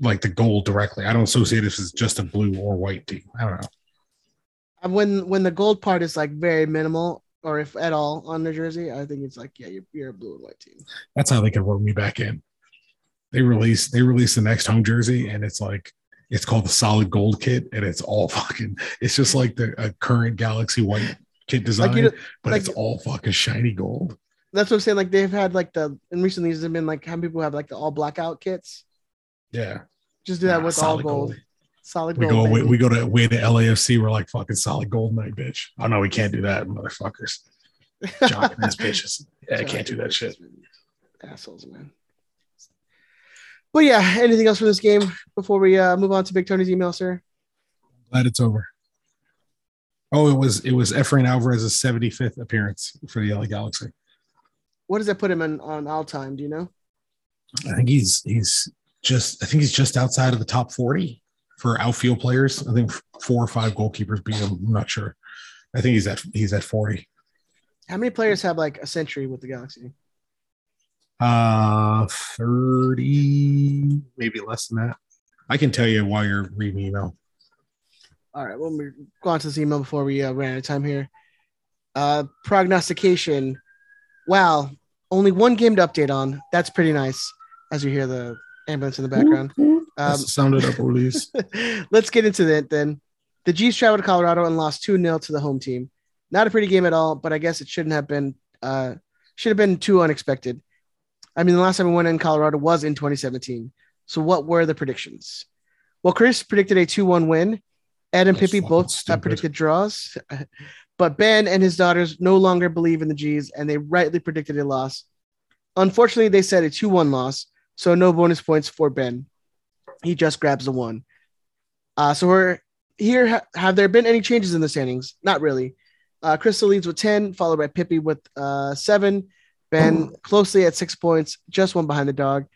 B: like the gold directly. I don't associate us as just a blue or white team. I don't know.
A: When when the gold part is like very minimal or if at all on the jersey, I think it's like yeah, you're, you're a blue and white team.
B: That's how they could rope me back in. They release they release the next home jersey and it's like it's called the solid gold kit and it's all <laughs> fucking it's just like the a current galaxy white kit design,
A: Like you know,
B: but
A: like-
B: it's all fucking shiny gold.
A: that's what I'm saying. Like they've had like the and recently there's been like how people have like the all blackout kits.
B: Yeah.
A: Just do that
B: Nah,
A: with all
B: solid
A: gold. Solid
B: We
A: gold.
B: go we, we go to way to LAFC. We're like fucking solid gold night, bitch. Oh no, we can't do that, motherfuckers. <laughs> Jocking ass bitches. Yeah, I can't do that shit.
A: Assholes, man. But yeah, anything else from this game before we uh, move on to Big Tony's email, sir?
B: Glad it's over. Oh, it was it was Efrain Alvarez's 75th appearance for the LA Galaxy.
A: What does that put him in on all time? Do you know?
B: I think he's he's just I think he's just outside of the top 40 for outfield players. I think four or five goalkeepers beat him. I'm not sure. I think he's at he's at 40.
A: How many players have like a century with the Galaxy?
B: Uh 30, maybe less than that. I can tell you while you're reading email.
A: All right, well, we go on to this email before we uh, ran out of time here. Uh, prognostication. Wow, only one game to update on. That's pretty nice. As you hear the ambulance in the background. Um,
B: sounded up, release.
A: let's get into that then. The G's traveled to Colorado and lost 2 0 to the home team. Not a pretty game at all, but I guess it shouldn't have been uh should have been too unexpected. I mean, the last time we went in Colorado was in 2017. So what were the predictions? Well, Chris predicted a 2-1 win. Ed and
B: That's
A: Pippi both predicted draws. <laughs> But Ben and his daughters no longer believe in the G's and they rightly predicted a loss. Unfortunately, they said a 2 1 loss, so no bonus points for Ben. He just grabs the one. Uh, so we're here. Ha- have there been any changes in the standings? Not really. Uh, Crystal leads with 10, followed by Pippi with uh, seven. Ben closely at six points, just one behind the dog.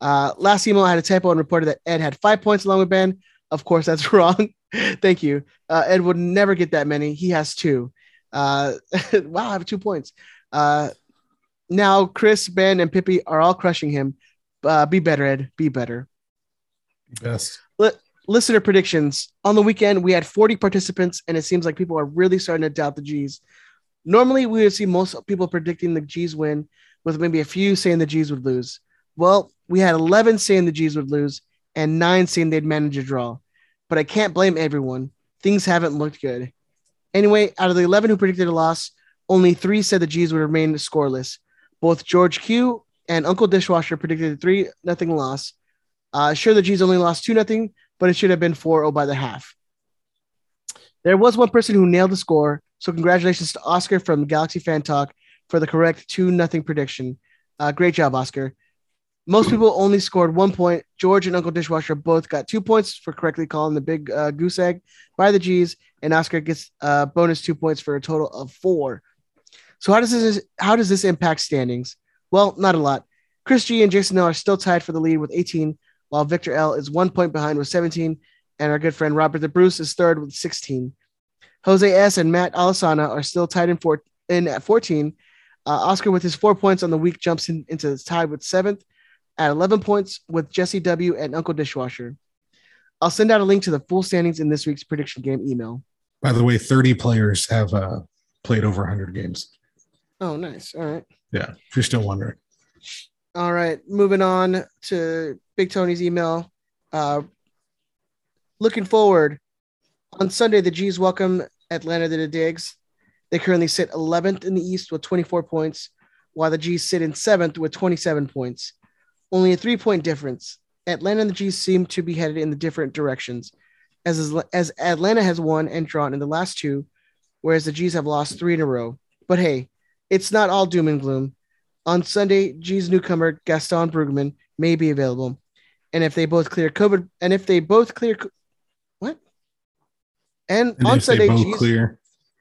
A: Uh, last email, I had a typo and reported that Ed had five points along with Ben. Of course, that's <laughs> wrong. Thank you. Uh, Ed would never get that many. He has two. Uh, <laughs> wow, I have two points. Uh, now, Chris, Ben, and Pippi are all crushing him. Uh, be better, Ed. Be better.
B: Best.
A: Listener predictions. On the weekend, we had 40 participants, and it seems like people are really starting to doubt the G's. Normally, we would see most people predicting the G's win, with maybe a few saying the G's would lose. Well, we had 11 saying the G's would lose, and nine saying they'd manage a draw. But I can't blame everyone. Things haven't looked good. Anyway, out of the 11 who predicted a loss, only three said the G's would remain scoreless. Both George Q and Uncle Dishwasher predicted a 3 nothing loss. Uh, sure, the G's only lost 2 nothing, but it should have been 4 0 by the half. There was one person who nailed the score, so congratulations to Oscar from Galaxy Fan Talk for the correct 2 nothing prediction. Uh, great job, Oscar. Most people only scored one point. George and Uncle Dishwasher both got two points for correctly calling the big uh, goose egg by the G's, and Oscar gets uh, bonus two points for a total of four. So how does this how does this impact standings? Well, not a lot. Chris G and Jason L are still tied for the lead with 18, while Victor L is one point behind with 17, and our good friend Robert the Bruce is third with 16. Jose S and Matt Alisana are still tied in, four, in at 14. Uh, Oscar with his four points on the week jumps in, into tied with seventh at 11 points with Jesse W and Uncle Dishwasher. I'll send out a link to the full standings in this week's prediction game email.
B: By the way, 30 players have uh, played over 100 games.
A: Oh, nice. All right.
B: Yeah, if you're still wondering.
A: All right. Moving on to Big Tony's email. Uh, looking forward on Sunday, the G's welcome Atlanta to the Digs. They currently sit 11th in the East with 24 points, while the G's sit in seventh with 27 points. Only a three point difference. Atlanta and the G's seem to be headed in the different directions, as, as Atlanta has won and drawn in the last two, whereas the G's have lost three in a row. But hey, it's not all doom and gloom. On Sunday, G's newcomer Gaston Brugman may be available, and if they both clear COVID, and if they both clear, what? And,
B: And
A: on Sunday,
B: both
A: G's,
B: clear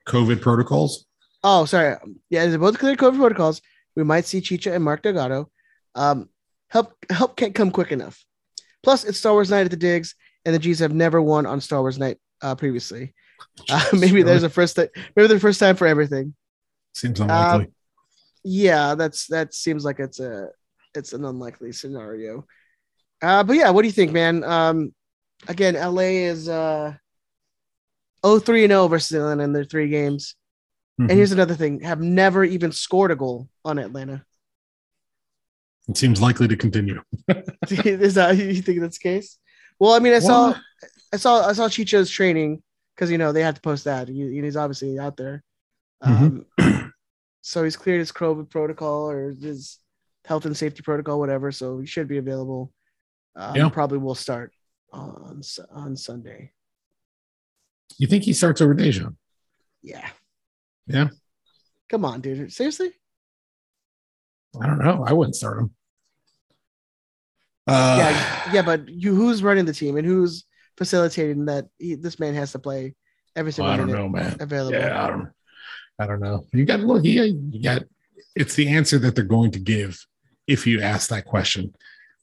B: COVID protocols,
A: Oh, sorry. Yeah, if they both clear COVID protocols, we might see Chicha and Mark Delgado. Um, help help can't come quick enough. Plus, it's Star Wars night at the digs, and the G's have never won on Star Wars night uh, previously. <laughs> Uh, maybe there's a first th- maybe the first time for everything.
B: seems unlikely.
A: Yeah, that's that seems like it's a it's an unlikely scenario. Uh, but yeah, what do you think, man? Um, again, LA is uh 3 and 0 versus Atlanta in their three games.
B: Mhm.
A: And here's another thing: have never even scored a goal on Atlanta.
B: it seems likely to continue. <laughs> <laughs>
A: is that you think that's the case? Well, I mean, I saw? I saw, I saw Chicho's training because you know they had to post that. He, he's obviously out there, um, so he's cleared his COVID protocol or his health and safety protocol, whatever. So he should be available. Um,
B: Yeah.
A: Probably will start on on Sunday.
B: You think he starts over Dejan?
A: Yeah.
B: Yeah.
A: Come on, dude. Seriously?
B: I don't know. I wouldn't start him. Uh,
A: yeah, yeah, but you who's running the team and who's facilitating that he, this man has to play every
B: well,
A: single
B: I don't
A: minute
B: know, man.
A: available.
B: Yeah, I don't. I don't know. You got to look. Got, you got. It's the answer that they're going to give if you ask that question,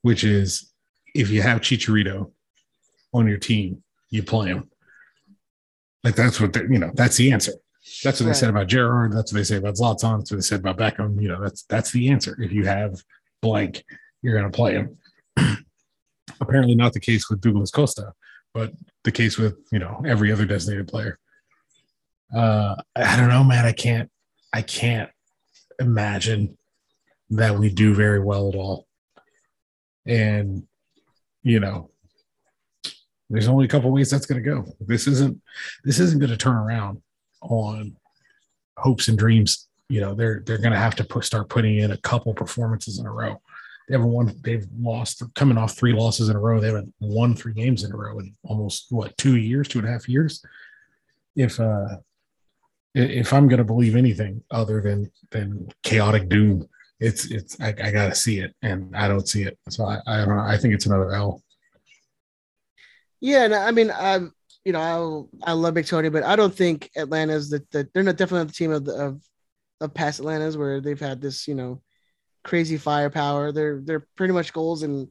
B: which is if you have Chicharito on your team, you play him. Like that's what they you know. That's the answer. That's what they said about Gerrard. That's what they say about Zlatan. That's what they said about Beckham. You know, that's that's the answer. If you have blank, you're going to play him. <clears throat> Apparently, not the case with Douglas Costa, but the case with you know every other designated player. Uh, I don't know, man. I can't. I can't imagine that we do very well at all. And you know, there's only a couple ways that's going to go. This isn't. This isn't going to turn around on hopes and dreams. You know, they're they're going to have to put, start putting in a couple performances in a row. They haven't won. They've lost coming off three losses in a row. They haven't won three games in a row in almost what two years, two and a half years. If uh, if I'm going to believe anything other than than chaotic doom, it's it's I, I got to see it, and I don't see it. So I I don't know. I think it's another L.
A: Yeah, and I mean, I you know I I love Big Tony, but I don't think Atlanta's that the, they're not definitely the team of the of of past Atlanta's where they've had this you know crazy firepower. They're they're pretty much goals and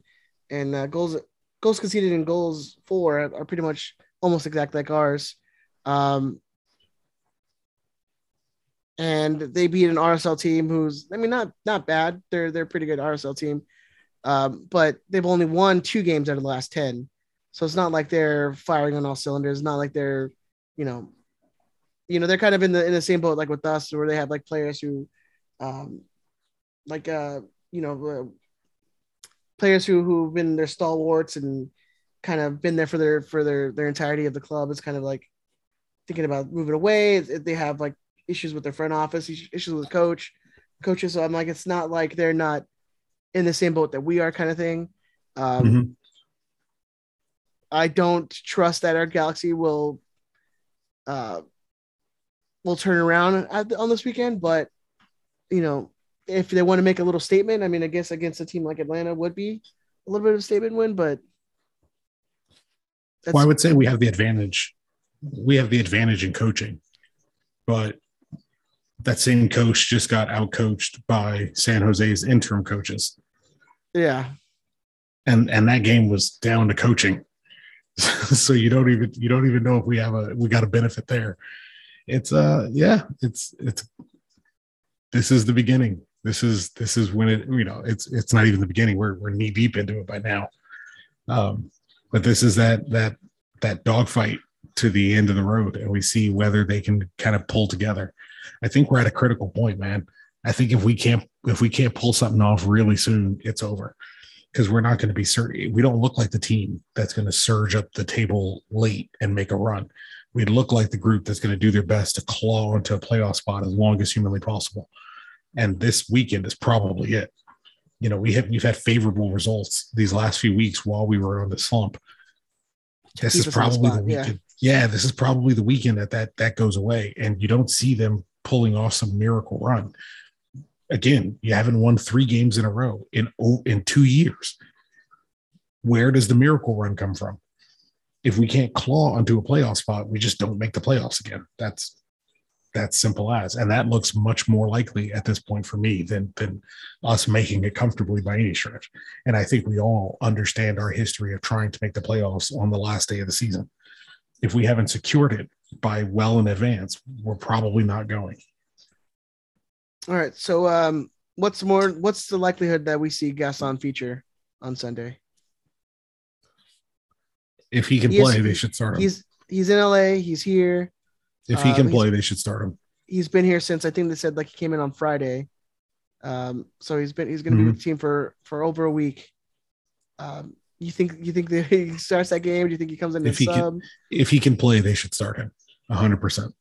A: and uh, goals goals conceded and goals for are, are pretty much almost exact like ours. Um, and they beat an RSL team who's I mean not not bad. They're they're a pretty good RSL team. Um, but they've only won two games out of the last 10. So it's not like they're firing on all cylinders. It's not like they're, you know, you know, they're kind of in the in the same boat like with us where they have like players who um like uh you know uh, players who who've been their stalwarts and kind of been there for their for their their entirety of the club. It's kind of like thinking about moving away. They have like issues with their front office, issues with coach, coaches. So I'm like, it's not like they're not in the same boat that we are, kind of thing. Um, mm-hmm. I don't trust that our Galaxy will uh, will turn around at, on this weekend, but you know, if they want to make a little statement, I mean, I guess against a team like Atlanta would be a little bit of a statement win, but
B: well, I would say we have the advantage. We have the advantage in coaching, but that same coach just got outcoached by San Jose's interim coaches.
A: Yeah.
B: And and that game was down to coaching. <laughs> so you don't even you don't even know if we have a we got a benefit there. It's uh yeah, it's it's this is the beginning. This is this is when it you know it's it's not even the beginning. We're we're knee deep into it by now. Um but this is that that that dogfight to the end of the road and we see whether they can kind of pull together I think we're at a critical point, man. I think if we can't if we can't pull something off really soon, it's over because we're not going to be certain. We don't look like the team that's going to surge up the table late and make a run. We look like the group that's going to do their best to claw into a playoff spot as long as humanly possible. And this weekend is probably it. You know, we have we've had favorable results these last few weeks while we were on the slump. This Keep is probably the weekend. Yeah. yeah, this is probably the weekend that that that goes away, and you don't see them pulling off some miracle run. Again, you haven't won three games in a row in in two years. Where does the miracle run come from? If we can't claw onto a playoff spot, we just don't make the playoffs again. That's that's simple as, and that looks much more likely at this point for me than than us making it comfortably by any stretch. And I think we all understand our history of trying to make the playoffs on the last day of the season. If we haven't secured it by well in advance, we're probably not going.
A: All right. So, um, what's more? What's the likelihood that we see Gaston feature on Sunday?
B: If he can he play, is, they should start him.
A: He's he's in LA. He's here.
B: If he can um, play, they should start him.
A: He's been here since I think they said like he came in on Friday. Um, so he's been he's going to mm-hmm. be with the team for for over a week. Um, you think you think that <laughs> he starts that game? Do you think he comes in
B: if he
A: sub?
B: can if he can play, they should start him hundred percent.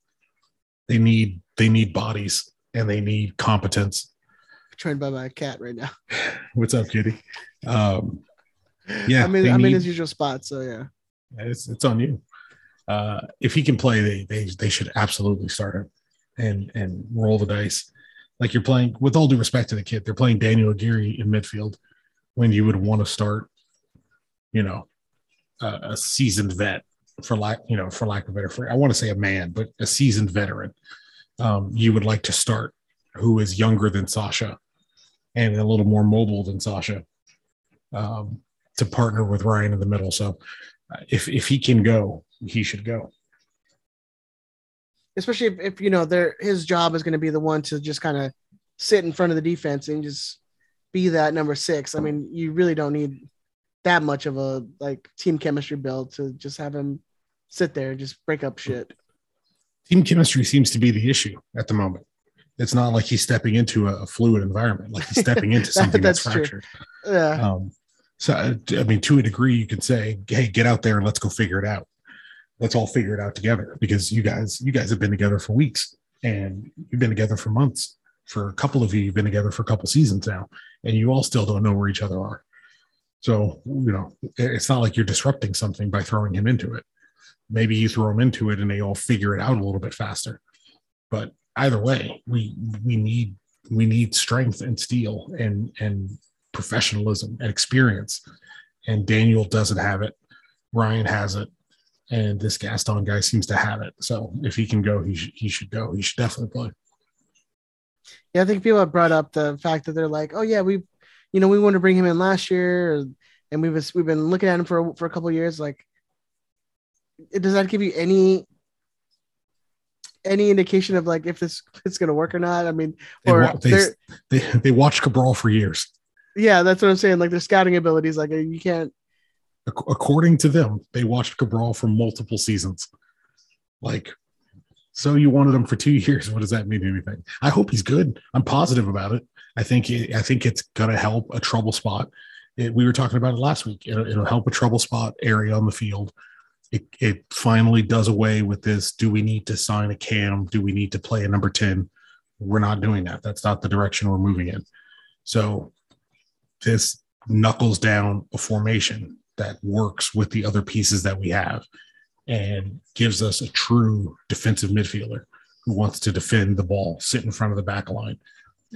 B: They need they need bodies and they need competence.
A: Trained by my cat right now. <laughs>
B: What's up, Kitty? Um, <laughs> yeah,
A: I'm in I'm need, in his usual spot, so yeah.
B: It's it's on you. Uh, if he can play, they they they should absolutely start him and and roll the dice. Like you're playing, with all due respect to the kid, they're playing Daniel Aguirre in midfield when you would want to start you know, a, seasoned vet for lack, you know, for lack of better phrase. I want to say a man, but a seasoned veteran. Um, you would like to start who is younger than Sacha and a little more mobile than Sacha um, to partner with Ryan in the middle. So uh, if if he can go, he should go.
A: Especially if, if you know there his job is going to be the one to just kind of sit in front of the defense and just be that number six. I mean, you really don't need that much of a like team chemistry build to just have him sit there and just break up shit.
B: Team chemistry seems to be the issue at the moment. It's not like he's stepping into a, fluid environment, like he's stepping into <laughs> something that's, that's fractured.
A: Yeah. Um,
B: so, I mean, to a degree, you could say, "Hey, get out there and let's go figure it out. Let's all figure it out together." Because you guys, you guys have been together for weeks, and you've been together for months. For a couple of you, you've been together for a couple seasons now, and you all still don't know where each other are. So, you know, it's not like you're disrupting something by throwing him into it. Maybe you throw him into it and they all figure it out a little bit faster. But either way, we we need we need strength and steel and and professionalism and experience. And Daniel doesn't have it. Ryan has it. And this Gaston guy seems to have it. So if he can go, he should he should go. He should definitely play.
A: Yeah, I think people have brought up the fact that they're like, oh yeah, we, you know, we wanted to bring him in last year, and we've we've been looking at him for for a couple years. Like, does that give you any any indication of like if this it's going to work or not? I mean,
B: They,
A: or
B: they, they, they watched Cabral for years.
A: yeah, that's what I'm saying. Like their scouting abilities, like uh, you can't.
B: According to them, they watched Cabral for multiple seasons. Like, so you wanted him for two <laughs> years. What does that mean? Anything? I hope he's good. I'm positive about it. I think I think it's gonna help a trouble spot. It, we were talking about it last week. It'll, it'll help a trouble spot area on the field. It, it finally does away with this. Do we need to sign a cam? Do we need to play a number 10? We're not doing that. That's not the direction we're moving in. So this knuckles down a formation that works with the other pieces that we have and gives us a true defensive midfielder who wants to defend the ball, sit in front of the back line,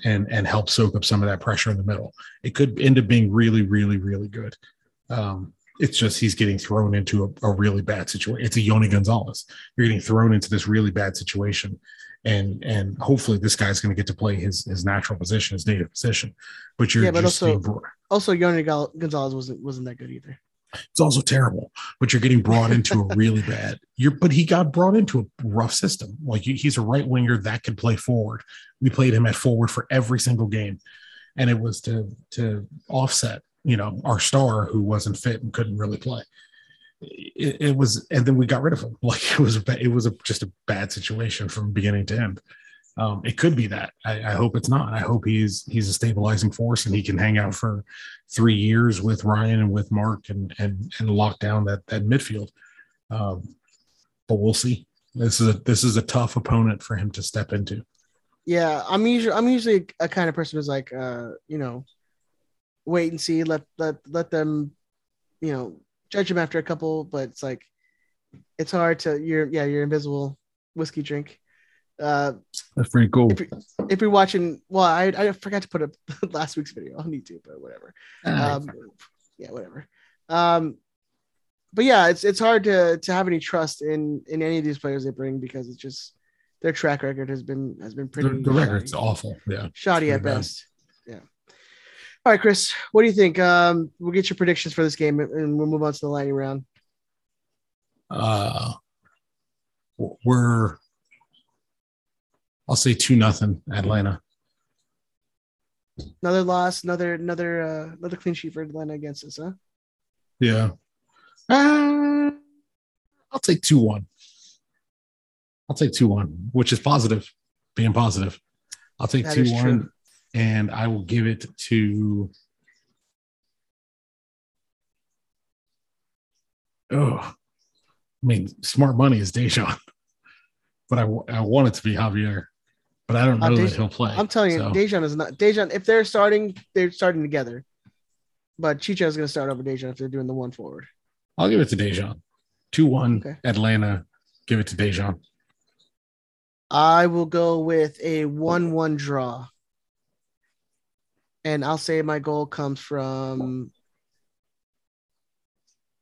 B: and and help soak up some of that pressure in the middle. It could end up being really, really, really good. Um, it's just he's getting thrown into a, a really bad situation. It's a Yony Gonzalez. You're getting thrown into this really bad situation. And and hopefully this guy's going to get to play his his natural position, his native position. But you're
A: Yeah, but
B: just
A: also-
B: being
A: Also, Yony Gonzalez wasn't wasn't that good either.
B: It's also terrible, but you're getting brought into a really <laughs> bad. You're, but he got brought into a rough system. Like he's a right winger that can play forward. We played him at forward for every single game, and it was to to offset, you know, our star who wasn't fit and couldn't really play. It, it was, and then we got rid of him. <laughs> Like it was, a, it was a, just a bad situation from beginning to end. Um, it could be that. I, I hope it's not. I hope he's he's a stabilizing force and he can hang out for three years with Ryan and with Mark and and and lock down that that midfield. Um, but we'll see. This is a this is a tough opponent for him to step into.
A: Yeah, I'm usually I'm usually a kind of person who's like, uh, you know, wait and see, let let let them, you know, judge him after a couple. But it's like, it's hard to you're yeah you're invisible whiskey drink. Uh,
B: That's pretty cool.
A: if, you- if you're watching, well, I I forgot to put up <laughs> last week's video. on YouTube, need but whatever. Um, yeah, whatever. Um, but yeah, it's it's hard to to have any trust in in any of these players they bring because it's just their track record has been has been pretty.
B: the, the record's awful. Yeah.
A: shoddy at
B: bad.
A: best. Yeah. All right, Chris, what do you think? Um, we'll get your predictions for this game and we'll move on to the lightning round.
B: Uh, we're. I'll say two nothing Atlanta.
A: Another loss, another another uh, another clean sheet for Atlanta against us, huh?
B: Yeah. Uh, I'll take two one. I'll take two one, which is positive, being positive. I'll take
A: That
B: two one,
A: true.
B: and I will give it to. Oh, I mean, smart money is Dejan, <laughs> but I, I want it to be Javier, but I don't
A: Uh,
B: know that
A: Dejan-
B: he'll play.
A: I'm telling you,
B: so
A: Dejan is not Dejan. If they're starting, they're starting together. But Chicho is going to start over Dejan if they're doing the one forward.
B: I'll give it to Dejan. Two one
A: Okay.
B: Atlanta. Give it to Dejan.
A: I will go with a one-one draw, and I'll say my goal comes from.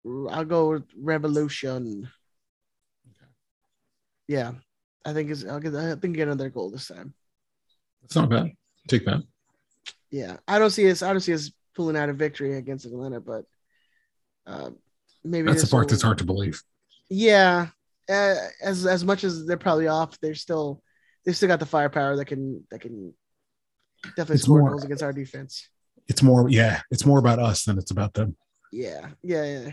A: I'll go with Raveloson. Yeah, I think is I'll get I think get another goal this time.
B: It's not bad. Take that.
A: Yeah, I don't see us. I don't see us pulling out a victory against Atlanta, but uh, maybe
B: That's the part
A: will-
B: that's hard to believe.
A: Yeah, uh, as as much as they're probably off, they're still they still got the firepower that can that can definitely
B: It's
A: score
B: more-
A: goals against our defense.
B: It's more, yeah, it's more about us than it's about them.
A: Yeah, yeah, yeah.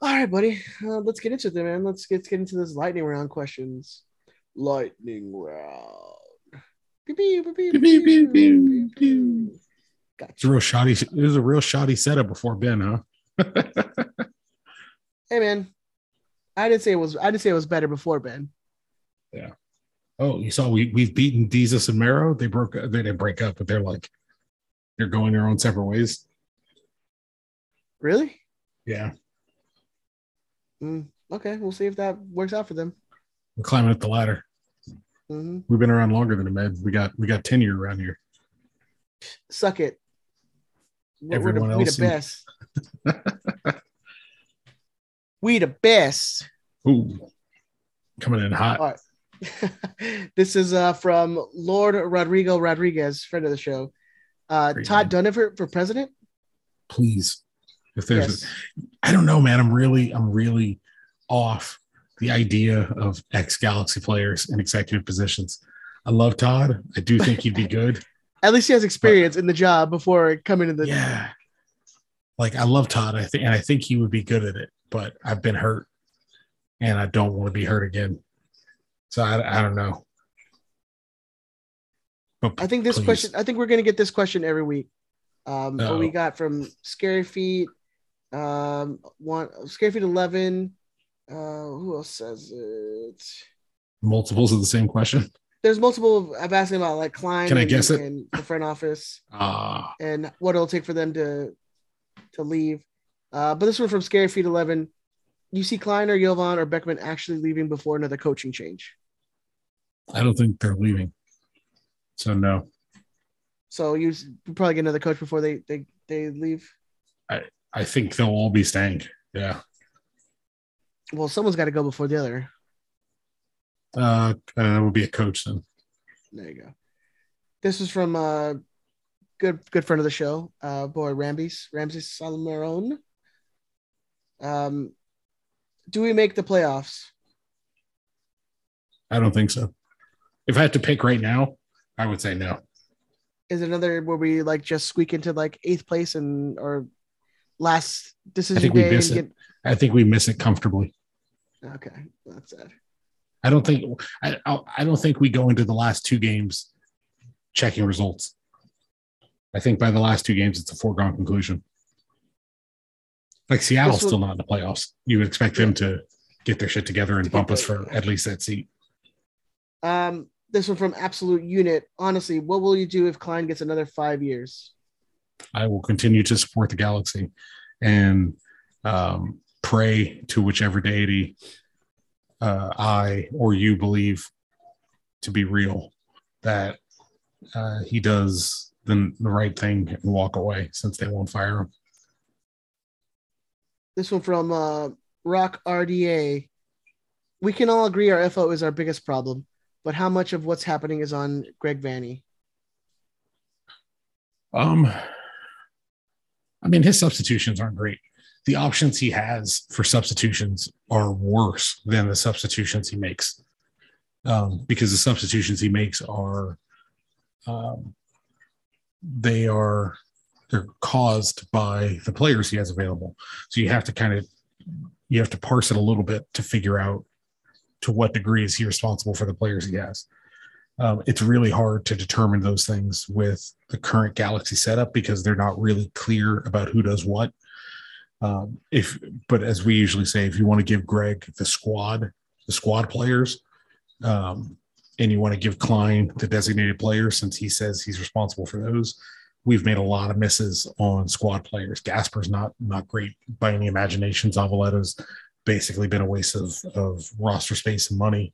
A: All right, buddy. Uh, let's get into it, man. Let's get, let's get into this lightning round questions. Lightning round.
B: It's a real shoddy. It was a real shoddy setup before Ben, huh? <laughs>
A: Hey, man. I didn't say it was. I didn't say it was better before Ben. Yeah.
B: Oh, you saw we we've beaten Jesus and Mero. They broke. They didn't break up, but they're like they're going their own separate ways.
A: Really?
B: Yeah,
A: Mm, okay, we'll see if that works out for them.
B: We're climbing up the ladder.
A: hmm
B: We've been around longer than a med. We got we got tenure around here.
A: Suck it. We're, we're the,
B: Everyone
A: we the best. we the best.
B: Ooh, coming in hot.
A: Right. <laughs> this is uh, from Lord Rodrigo Rodriguez, friend of the show. Uh, Todd. Dunivant for president.
B: Please, if there's,
A: Yes.
B: I don't know, man. I'm really, I'm really off the idea of ex Galaxy players in executive positions. I love Todd. I do think he'd be <laughs> good.
A: At least he has experience in the job before coming to the.
B: yeah, like I love Todd. I think, and I think he would be good at it. But I've been hurt, and I don't want to be hurt again. So I, I don't know. But
A: I think this
B: please.
A: question. I think we're gonna get this question every week. Um, what we
B: Oh.
A: got from Scary Feet, um, one Scary Feet eleven. Uh, who else says it?
B: multiples of the same question.
A: There's multiple. I'm asking about like Klein.
B: Can I
A: and,
B: guess it?
A: And the front office.
B: Ah,
A: and what it'll take for them to to leave. Uh, but this one from Scary Feet 11. You see Klein or Jovan or Beckman actually leaving before another coaching change.
B: I don't think they're leaving. So no,
A: So you probably get another coach before they they they leave.
B: I I think they'll all be staying. Yeah.
A: Well, someone's got to go before the other.
B: Uh, that would be a coach then.
A: There you go. This is from uh good good friend of the show, uh boy Ramses Ramses Salomon. Um, do we make the playoffs?
B: I don't think so. If I had to pick right now, I would say no.
A: Is another where we like just squeak into like eighth place and or last decision
B: think we miss it. I think we miss it comfortably.
A: Okay, that's it.
B: I don't think I I don't think we go into the last two games checking results. I think by the last two games, it's a foregone conclusion. Like Seattle's
A: will-
B: still not in the playoffs. You would expect them to get their shit together and bump us for at least that seat.
A: Um, this one from Absolute Unit. Honestly, what will you do if Klein gets another five years?
B: I will continue to support the galaxy and um, pray to whichever deity uh, I or you believe to be real that uh, he does the, the right thing and walk away since they won't fire him.
A: This one from uh, Rock RDA. We can all agree our FO is our biggest problem, but how much of what's happening is on Greg Vanney?
B: Um, I mean, his substitutions aren't great. The options he has for substitutions are worse than the substitutions he makes, um, because the substitutions he makes are, um, they are they're caused by the players he has available. So you have to kind of you have to parse it a little bit to figure out to what degree is he responsible for the players he has um, it's really hard to determine those things with the current Galaxy setup because they're not really clear about who does what. Um, if, but as we usually say, if you want to give Greg the squad, the squad players, um, and you want to give Klein the designated players, since he says he's responsible for those, we've made a lot of misses on squad players. Gasper's not not great by any imagination. Zavaleta's basically been a waste of of roster space and money.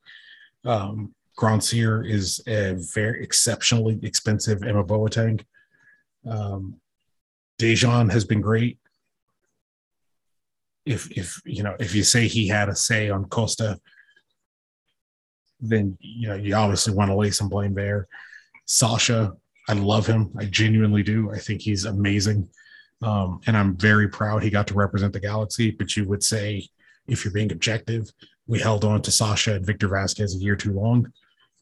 B: Um, Grandsir is a very exceptionally expensive Emma Boateng. Um, Dejan has been great. If if you know if you say he had a say on Costa, then you know you obviously want to lay some blame there. Sacha, I love him. I genuinely do. I think he's amazing. Um, and I'm very proud he got to represent the Galaxy. But you would say, if you're being objective, we held on to Sacha and Victor Vázquez a year too long.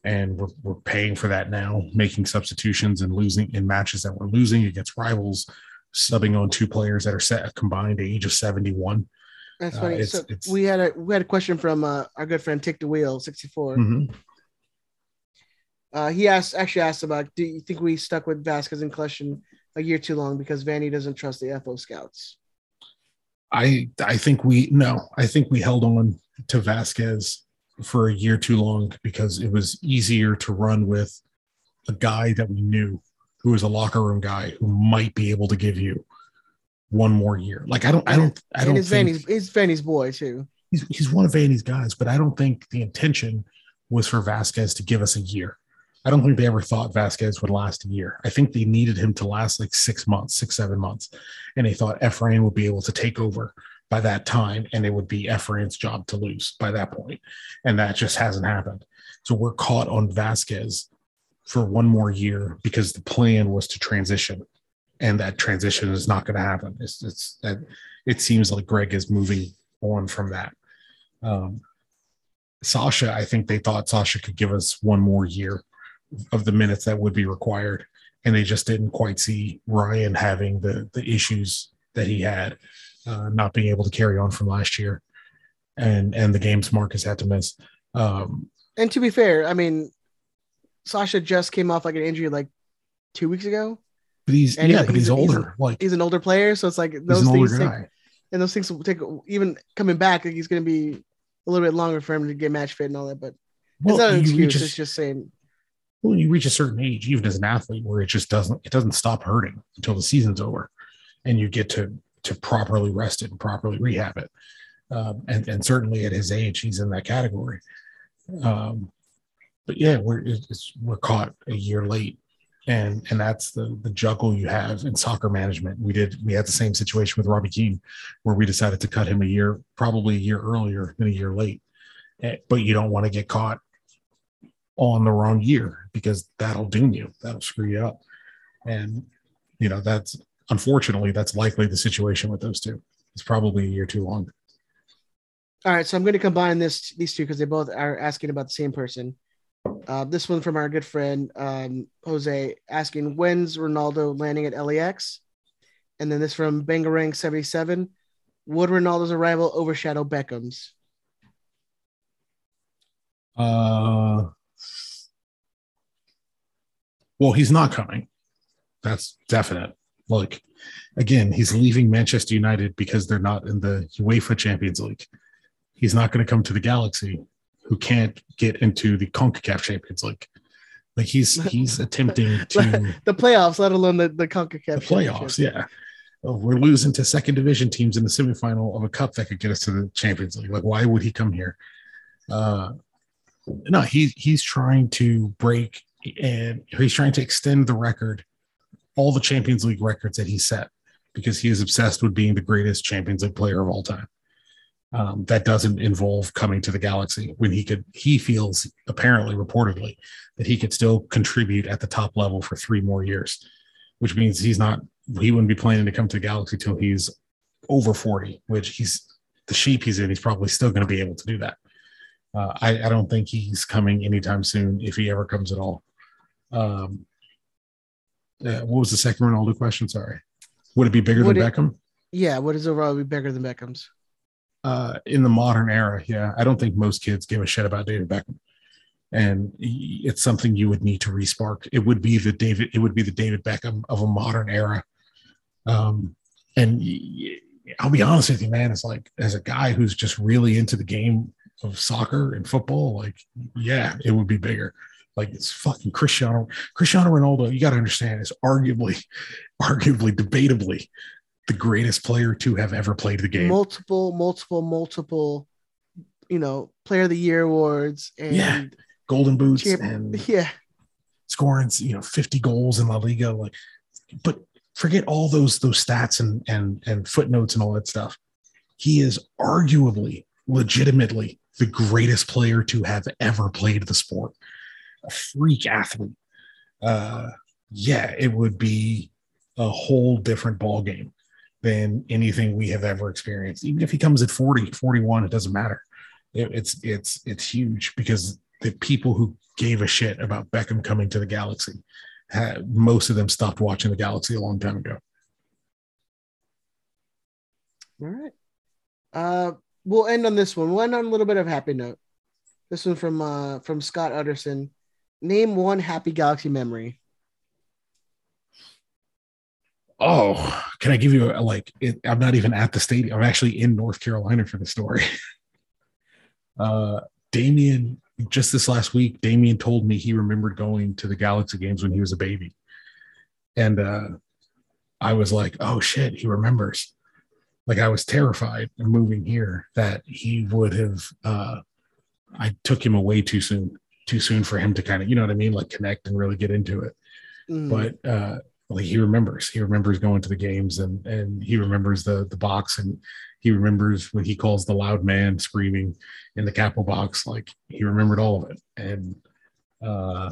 B: And we're, we're paying for that now, making substitutions and losing in matches that we're losing against rivals, subbing on two players that are set a combined age of 71.
A: That's
B: Uh,
A: funny.
B: it's-
A: so
B: it's-
A: we had a we had a question from uh, our good friend Tick the Wheel 64.
B: Mhm.
A: Uh, he asked actually asked about do you think we stuck with Vázquez and Collection a year too long because Vanney doesn't trust the FO scouts?
B: I I think we no, I think we held on to Vázquez for a year too long because it was easier to run with a guy that we knew who was a locker room guy who might be able to give you one more year. Like I don't I don't I don't
A: it's
B: think
A: Vanney's it's Vanney's boy too.
B: he's he's one of Vanney's guys, but I don't think the intention was for Vázquez to give us a year. I don't think they ever thought Vázquez would last a year. I think they needed him to last like six months, six, seven months. And they thought Efrain would be able to take over by that time and it would be Efrain's job to lose by that point. And that just hasn't happened. So we're caught on Vázquez for one more year because the plan was to transition. And that transition is not going to happen. It's, it's that it seems like Greg is moving on from that. Um, Sacha, I think they thought Sacha could give us one more year of the minutes that would be required, and they just didn't quite see Ryan having the the issues that he had, uh, not being able to carry on from last year, and and the games Marcus had to miss. Um,
A: and to be fair, I mean, Sacha just came off like an injury like two weeks ago.
B: But he's
A: And
B: yeah,
A: he's-
B: but he's,
A: he's- he's-
B: older. like
A: He's an older player, so it's like those things take, and those things will take even coming back. Like he's going to be a little bit longer for him to get match fit and all that. But
B: Well,
A: it's not an excuse.
B: a-
A: it's just saying
B: when you reach a certain age, even as an athlete, where it just doesn't it doesn't stop hurting until the season's over, and you get to to properly rest it and properly rehab it. Um, and and certainly at his age, he's in that category. Um, but yeah, we're it's, we're caught a year late, and and that's the the juggle you have in soccer management. We did we had the same situation with Robbie Keane, where we decided to cut him a year, probably a year earlier than a year late. Eh, But you don't want to get caught on the wrong year because that'll doom you. That'll screw you up. And you know, that's unfortunately that's likely the situation with those two. It's probably a year too long.
A: All right, so I'm going to combine this these two because they both are asking about the same person. Uh, this one from our good friend um, Jose asking when's Ronaldo landing at LAX, and then this from Bangarang 77. Would Ronaldo's arrival overshadow Beckham's?
B: Uh well, he's not coming. That's definite. Like again, he's leaving Manchester United because they're not in the UEFA Champions League. He's not going to come to the Galaxy, who can't get into the CONCACAF Champions League. Like he's he's attempting <laughs> to
A: The playoffs, let alone the the Concacaf
B: the playoffs. Yeah, Oh, we're losing to second division teams in the semifinal of a cup that could get us to the Champions League. Like, why would he come here? Uh, no, he's he's trying to break and he's trying to extend the record, all the Champions League records that he set, because he is obsessed with being the greatest Champions League player of all time. Um, that doesn't involve coming to the Galaxy when he could. He feels apparently, reportedly, that he could still contribute at the top level for three more years, which means he's not. He wouldn't be planning to come to the Galaxy till he's over forty, which he's the sheep he's in. He's probably still going to be able to do that. Uh, I, I don't think he's coming anytime soon, if he ever comes at all. Um, uh, what was the second Ronaldo question? Sorry. Would it be bigger
A: Would
B: than
A: it-
B: Beckham?
A: Yeah, what is it overall be bigger than Beckham's?
B: Uh, in the modern era, yeah, I don't think most kids give a shit about David Beckham, and it's something you would need to respark. It would be the David, it would be the David Beckham of a modern era. Um, and I'll be honest with you, man, it's like as a guy who's just really into the game of soccer and football, like yeah, it would be bigger. Like it's fucking Cristiano, Cristiano Ronaldo. You got to understand, is arguably, <laughs> arguably, debatably, the greatest player to have ever played the game.
A: Multiple, multiple, multiple, you know, player of the year awards and
B: Yeah. golden boots
A: champ-
B: and
A: yeah,
B: scoring you know 50 goals in La Liga like but forget all those those stats and and and footnotes and all that stuff. He is arguably legitimately the greatest player to have ever played the sport. A freak athlete. Uh yeah it would be a whole different ball game than anything we have ever experienced even if he comes at 40 41 it doesn't matter It- it's it's it's huge because the people who gave a shit about Beckham coming to the Galaxy, had, most of them stopped watching the Galaxy a long time ago.
A: All right. Uh, we'll end on this one. We'll end on a little bit of happy note. This one from uh from Scott Utterson. Name one happy Galaxy memory.
B: Oh, can I give you a like? It, I'm not even at the stadium. I'm actually in North Carolina for the story. <laughs> uh, Damien, just this last week, Damien told me he remembered going to the Galaxy games when he was a baby, and uh, I was like, "Oh shit, he remembers." Like I was terrified moving here that he would have. Uh, I took him away too soon, too soon for him to kind of, you know what I mean, like connect and really get into it.
A: Mm.
B: But uh, he remembers, he remembers going to the games and and he remembers the the box and he remembers when he calls the loud man screaming in the capital box. Like he remembered all of it, and uh,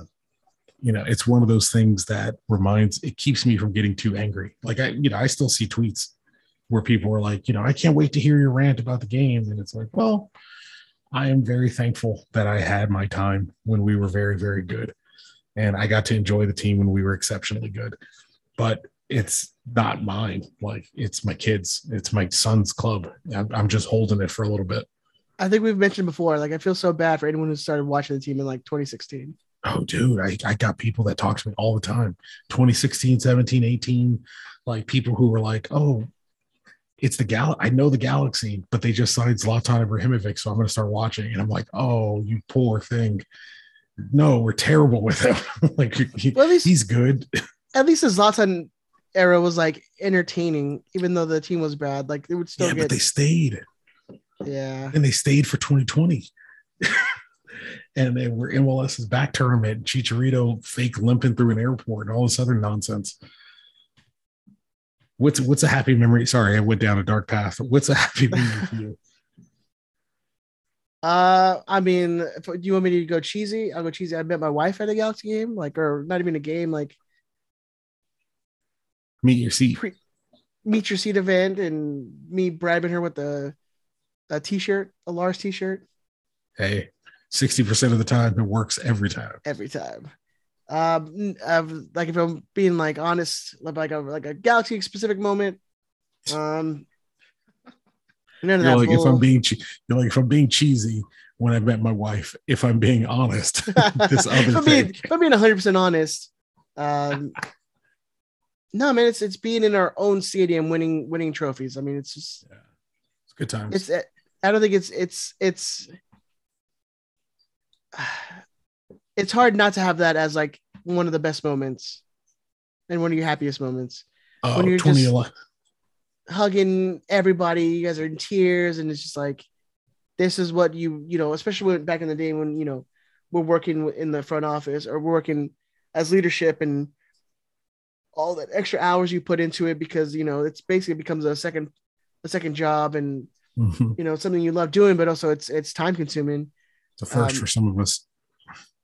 B: you know, it's one of those things that reminds it keeps me from getting too angry. Like I, you know, I still see tweets where people are like, you know, I can't wait to hear your rant about the game, and it's like, well I am very thankful that I had my time when we were very, very good. And I got to enjoy the team when we were exceptionally good. But it's not mine. Like it's my kids, it's my son's club. I'm, just holding it for a little bit.
A: I think we've mentioned before, like I feel so bad for anyone who started watching the team in like 2016.
B: Oh, dude, I, I got people that talk to me all the time 2016, 17, 18, like people who were like, oh, it's the gal. I know the Galaxy, but they just signed Zlatan Ibrahimovic, so I'm going to start watching. And I'm like, oh, you poor thing. No, we're terrible with him. <laughs> like he, well, least, he's good.
A: At least the Zlatan era was like entertaining, even though the team was bad. Like it would still
B: yeah,
A: get.
B: but they stayed.
A: Yeah,
B: and they stayed for 2020. <laughs> and they were MLS's back tournament. Chicharito fake limping through an airport and all this other nonsense what's what's a happy memory? Sorry, I went down a dark path. What's a happy <laughs> memory for you?
A: Uh, I mean, if, do you want me to go cheesy? I'll go cheesy. I met my wife at a Galaxy game, like, or not even a game, like
B: meet your seat, pre-
A: meet your seat event, and me bribing her with a a t-shirt, a Lars t-shirt.
B: Hey, sixty percent of the time, it works every time.
A: Every time. Um, like if I'm being like honest, like a like a galaxy specific moment. Um,
B: none you're. Like bull. if I'm being, you're like if I'm being cheesy when I met my wife. If I'm being honest, <laughs> this <laughs> other if I'm
A: thing. Being, if I'm being 100 percent honest, um, no man, it's it's being in our own stadium, winning winning trophies. I mean, it's just
B: yeah. it's good times.
A: It's eh, I don't think it's it's it's <sighs> it's hard not to have that as like one of the best moments and one of your happiest moments.
B: Oh, when you're just
A: hugging everybody, you guys are in tears, and it's just like this is what you you know, especially when, back in the day when you know we're working in the front office or working as leadership and all that extra hours you put into it because you know it's basically becomes a second a second job and mm-hmm. you know something you love doing but also it's it's time consuming.
B: The first um, for some of us.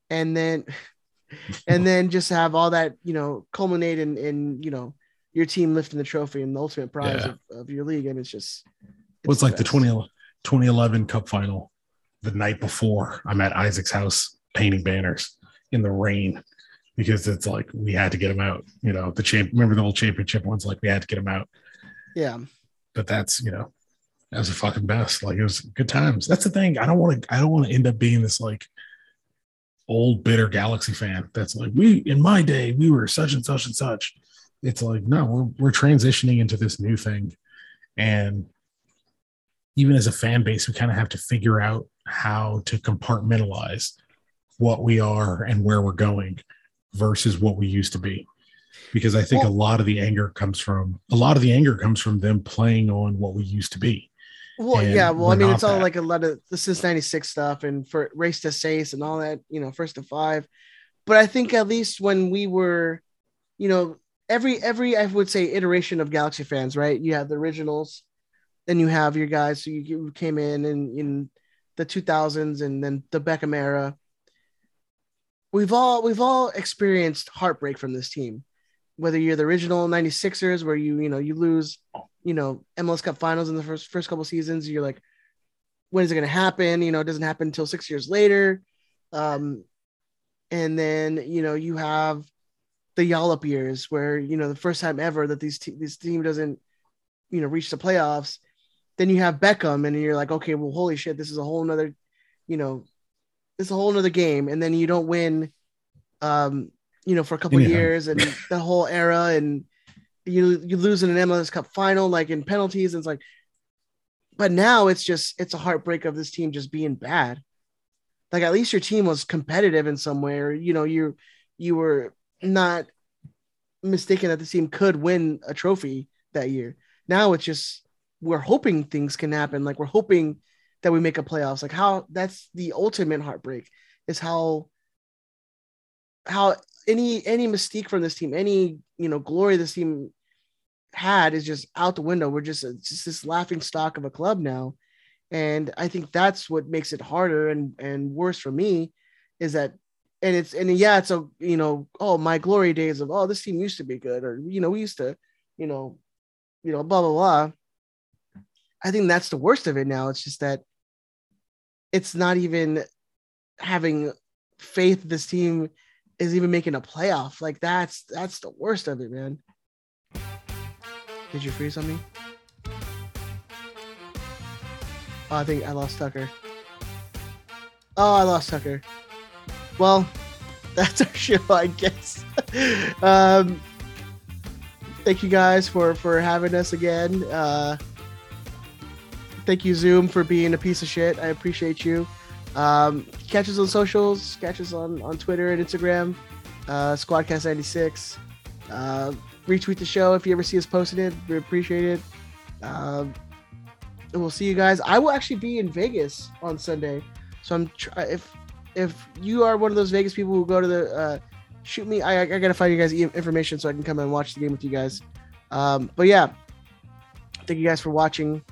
A: and then and then just have all that you know culminate in in you know your team lifting the trophy and the ultimate prize yeah. of, of, your league. And it's just
B: it's well, like the 20, 2011 cup final the night before i'm at isaac's house painting banners in the rain because it's like we had to get them out you know the champ remember the old championship ones like we had to get them out.
A: Yeah.
B: But that's you know that was the fucking best. Like it was good times. That's the thing. I don't want to i don't want to end up being this like old bitter Galaxy fan that's like, we in my day we were such and such and such. It's like, no, we're we're transitioning into this new thing. And even as a fan base, we kind of have to figure out how to compartmentalize what we are and where we're going versus what we used to be. Because I think well, a lot of the anger comes from a lot of the anger comes from them playing on what we used to be.
A: Well, yeah. Well, I mean, it's all that. like a lot of the since '96 stuff and for race to Seis and all that, you know, first to five. But I think at least when we were, you know, every every I would say iteration of Galaxy fans, right? You have the originals, then you have your guys who you came in in in the 2000s and then the Beckham era. We've all we've all experienced heartbreak from this team, whether you're the original 96ers where you you know you lose you know MLS Cup finals in the first first couple seasons. You're like, when is it going to happen? You know, it doesn't happen until six years later. Um, and then you know you have the Yallop years where you know the first time ever that these te- this team doesn't you know reach the playoffs. Then you have Beckham, and you're like, okay, well, holy shit, this is a whole nother, you know, it's a whole nother game. And then you don't win, um, you know, for a couple yeah. years and <laughs> the whole era, and you you lose in an MLS Cup final, like in penalties. And it's like, but now it's just it's a heartbreak of this team just being bad. Like at least your team was competitive in some way, or you know, you you were not mistaken that the team could win a trophy that year. Now it's just we're hoping things can happen. Like we're hoping that we make a playoffs. Like how that's the ultimate heartbreak is how how any any mystique from this team, any you know glory this team had is just out the window. We're just, just this laughing stock of a club now. And I think that's what makes it harder and, and worse for me is that, and it's, and yeah, it's a, you know, oh, my glory days of, oh, this team used to be good. Or, you know, we used to, you know, you know, blah, blah, blah. I think that's the worst of it now. It's just that it's not even having faith this team is even making a playoff. Like that's that's the worst of it, man. Did you freeze on me? Oh, I think I lost Tucker. Oh, I lost Tucker. Well, <laughs> that's our show, I guess. <laughs> um, thank you guys for for having us again. Uh, thank you Zoom for being a piece of shit. I appreciate you. Um, catch us on socials. Catch us on on Twitter and Instagram. Uh, Squadcast96. Uh, retweet the show if you ever see us posting it. We appreciate it. Um, and we'll see you guys. I will actually be in Vegas on Sunday, so I'm if if you are one of those Vegas people who go to the uh, shoot me. I, I gotta find you guys information so I can come and watch the game with you guys. Um, but yeah, thank you guys for watching.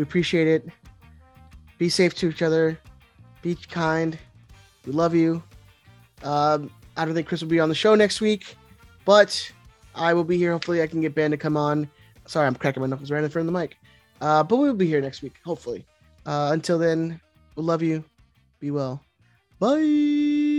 A: We appreciate it. Be safe to each other. Be kind. We love you. Um, I don't think Chris will be on the show next week, but I will be here. Hopefully, I can get Ben to come on. Sorry, I'm cracking my knuckles right in front of the mic. Uh, but we will be here next week, hopefully. Uh, until then, we love you. Be well. Bye.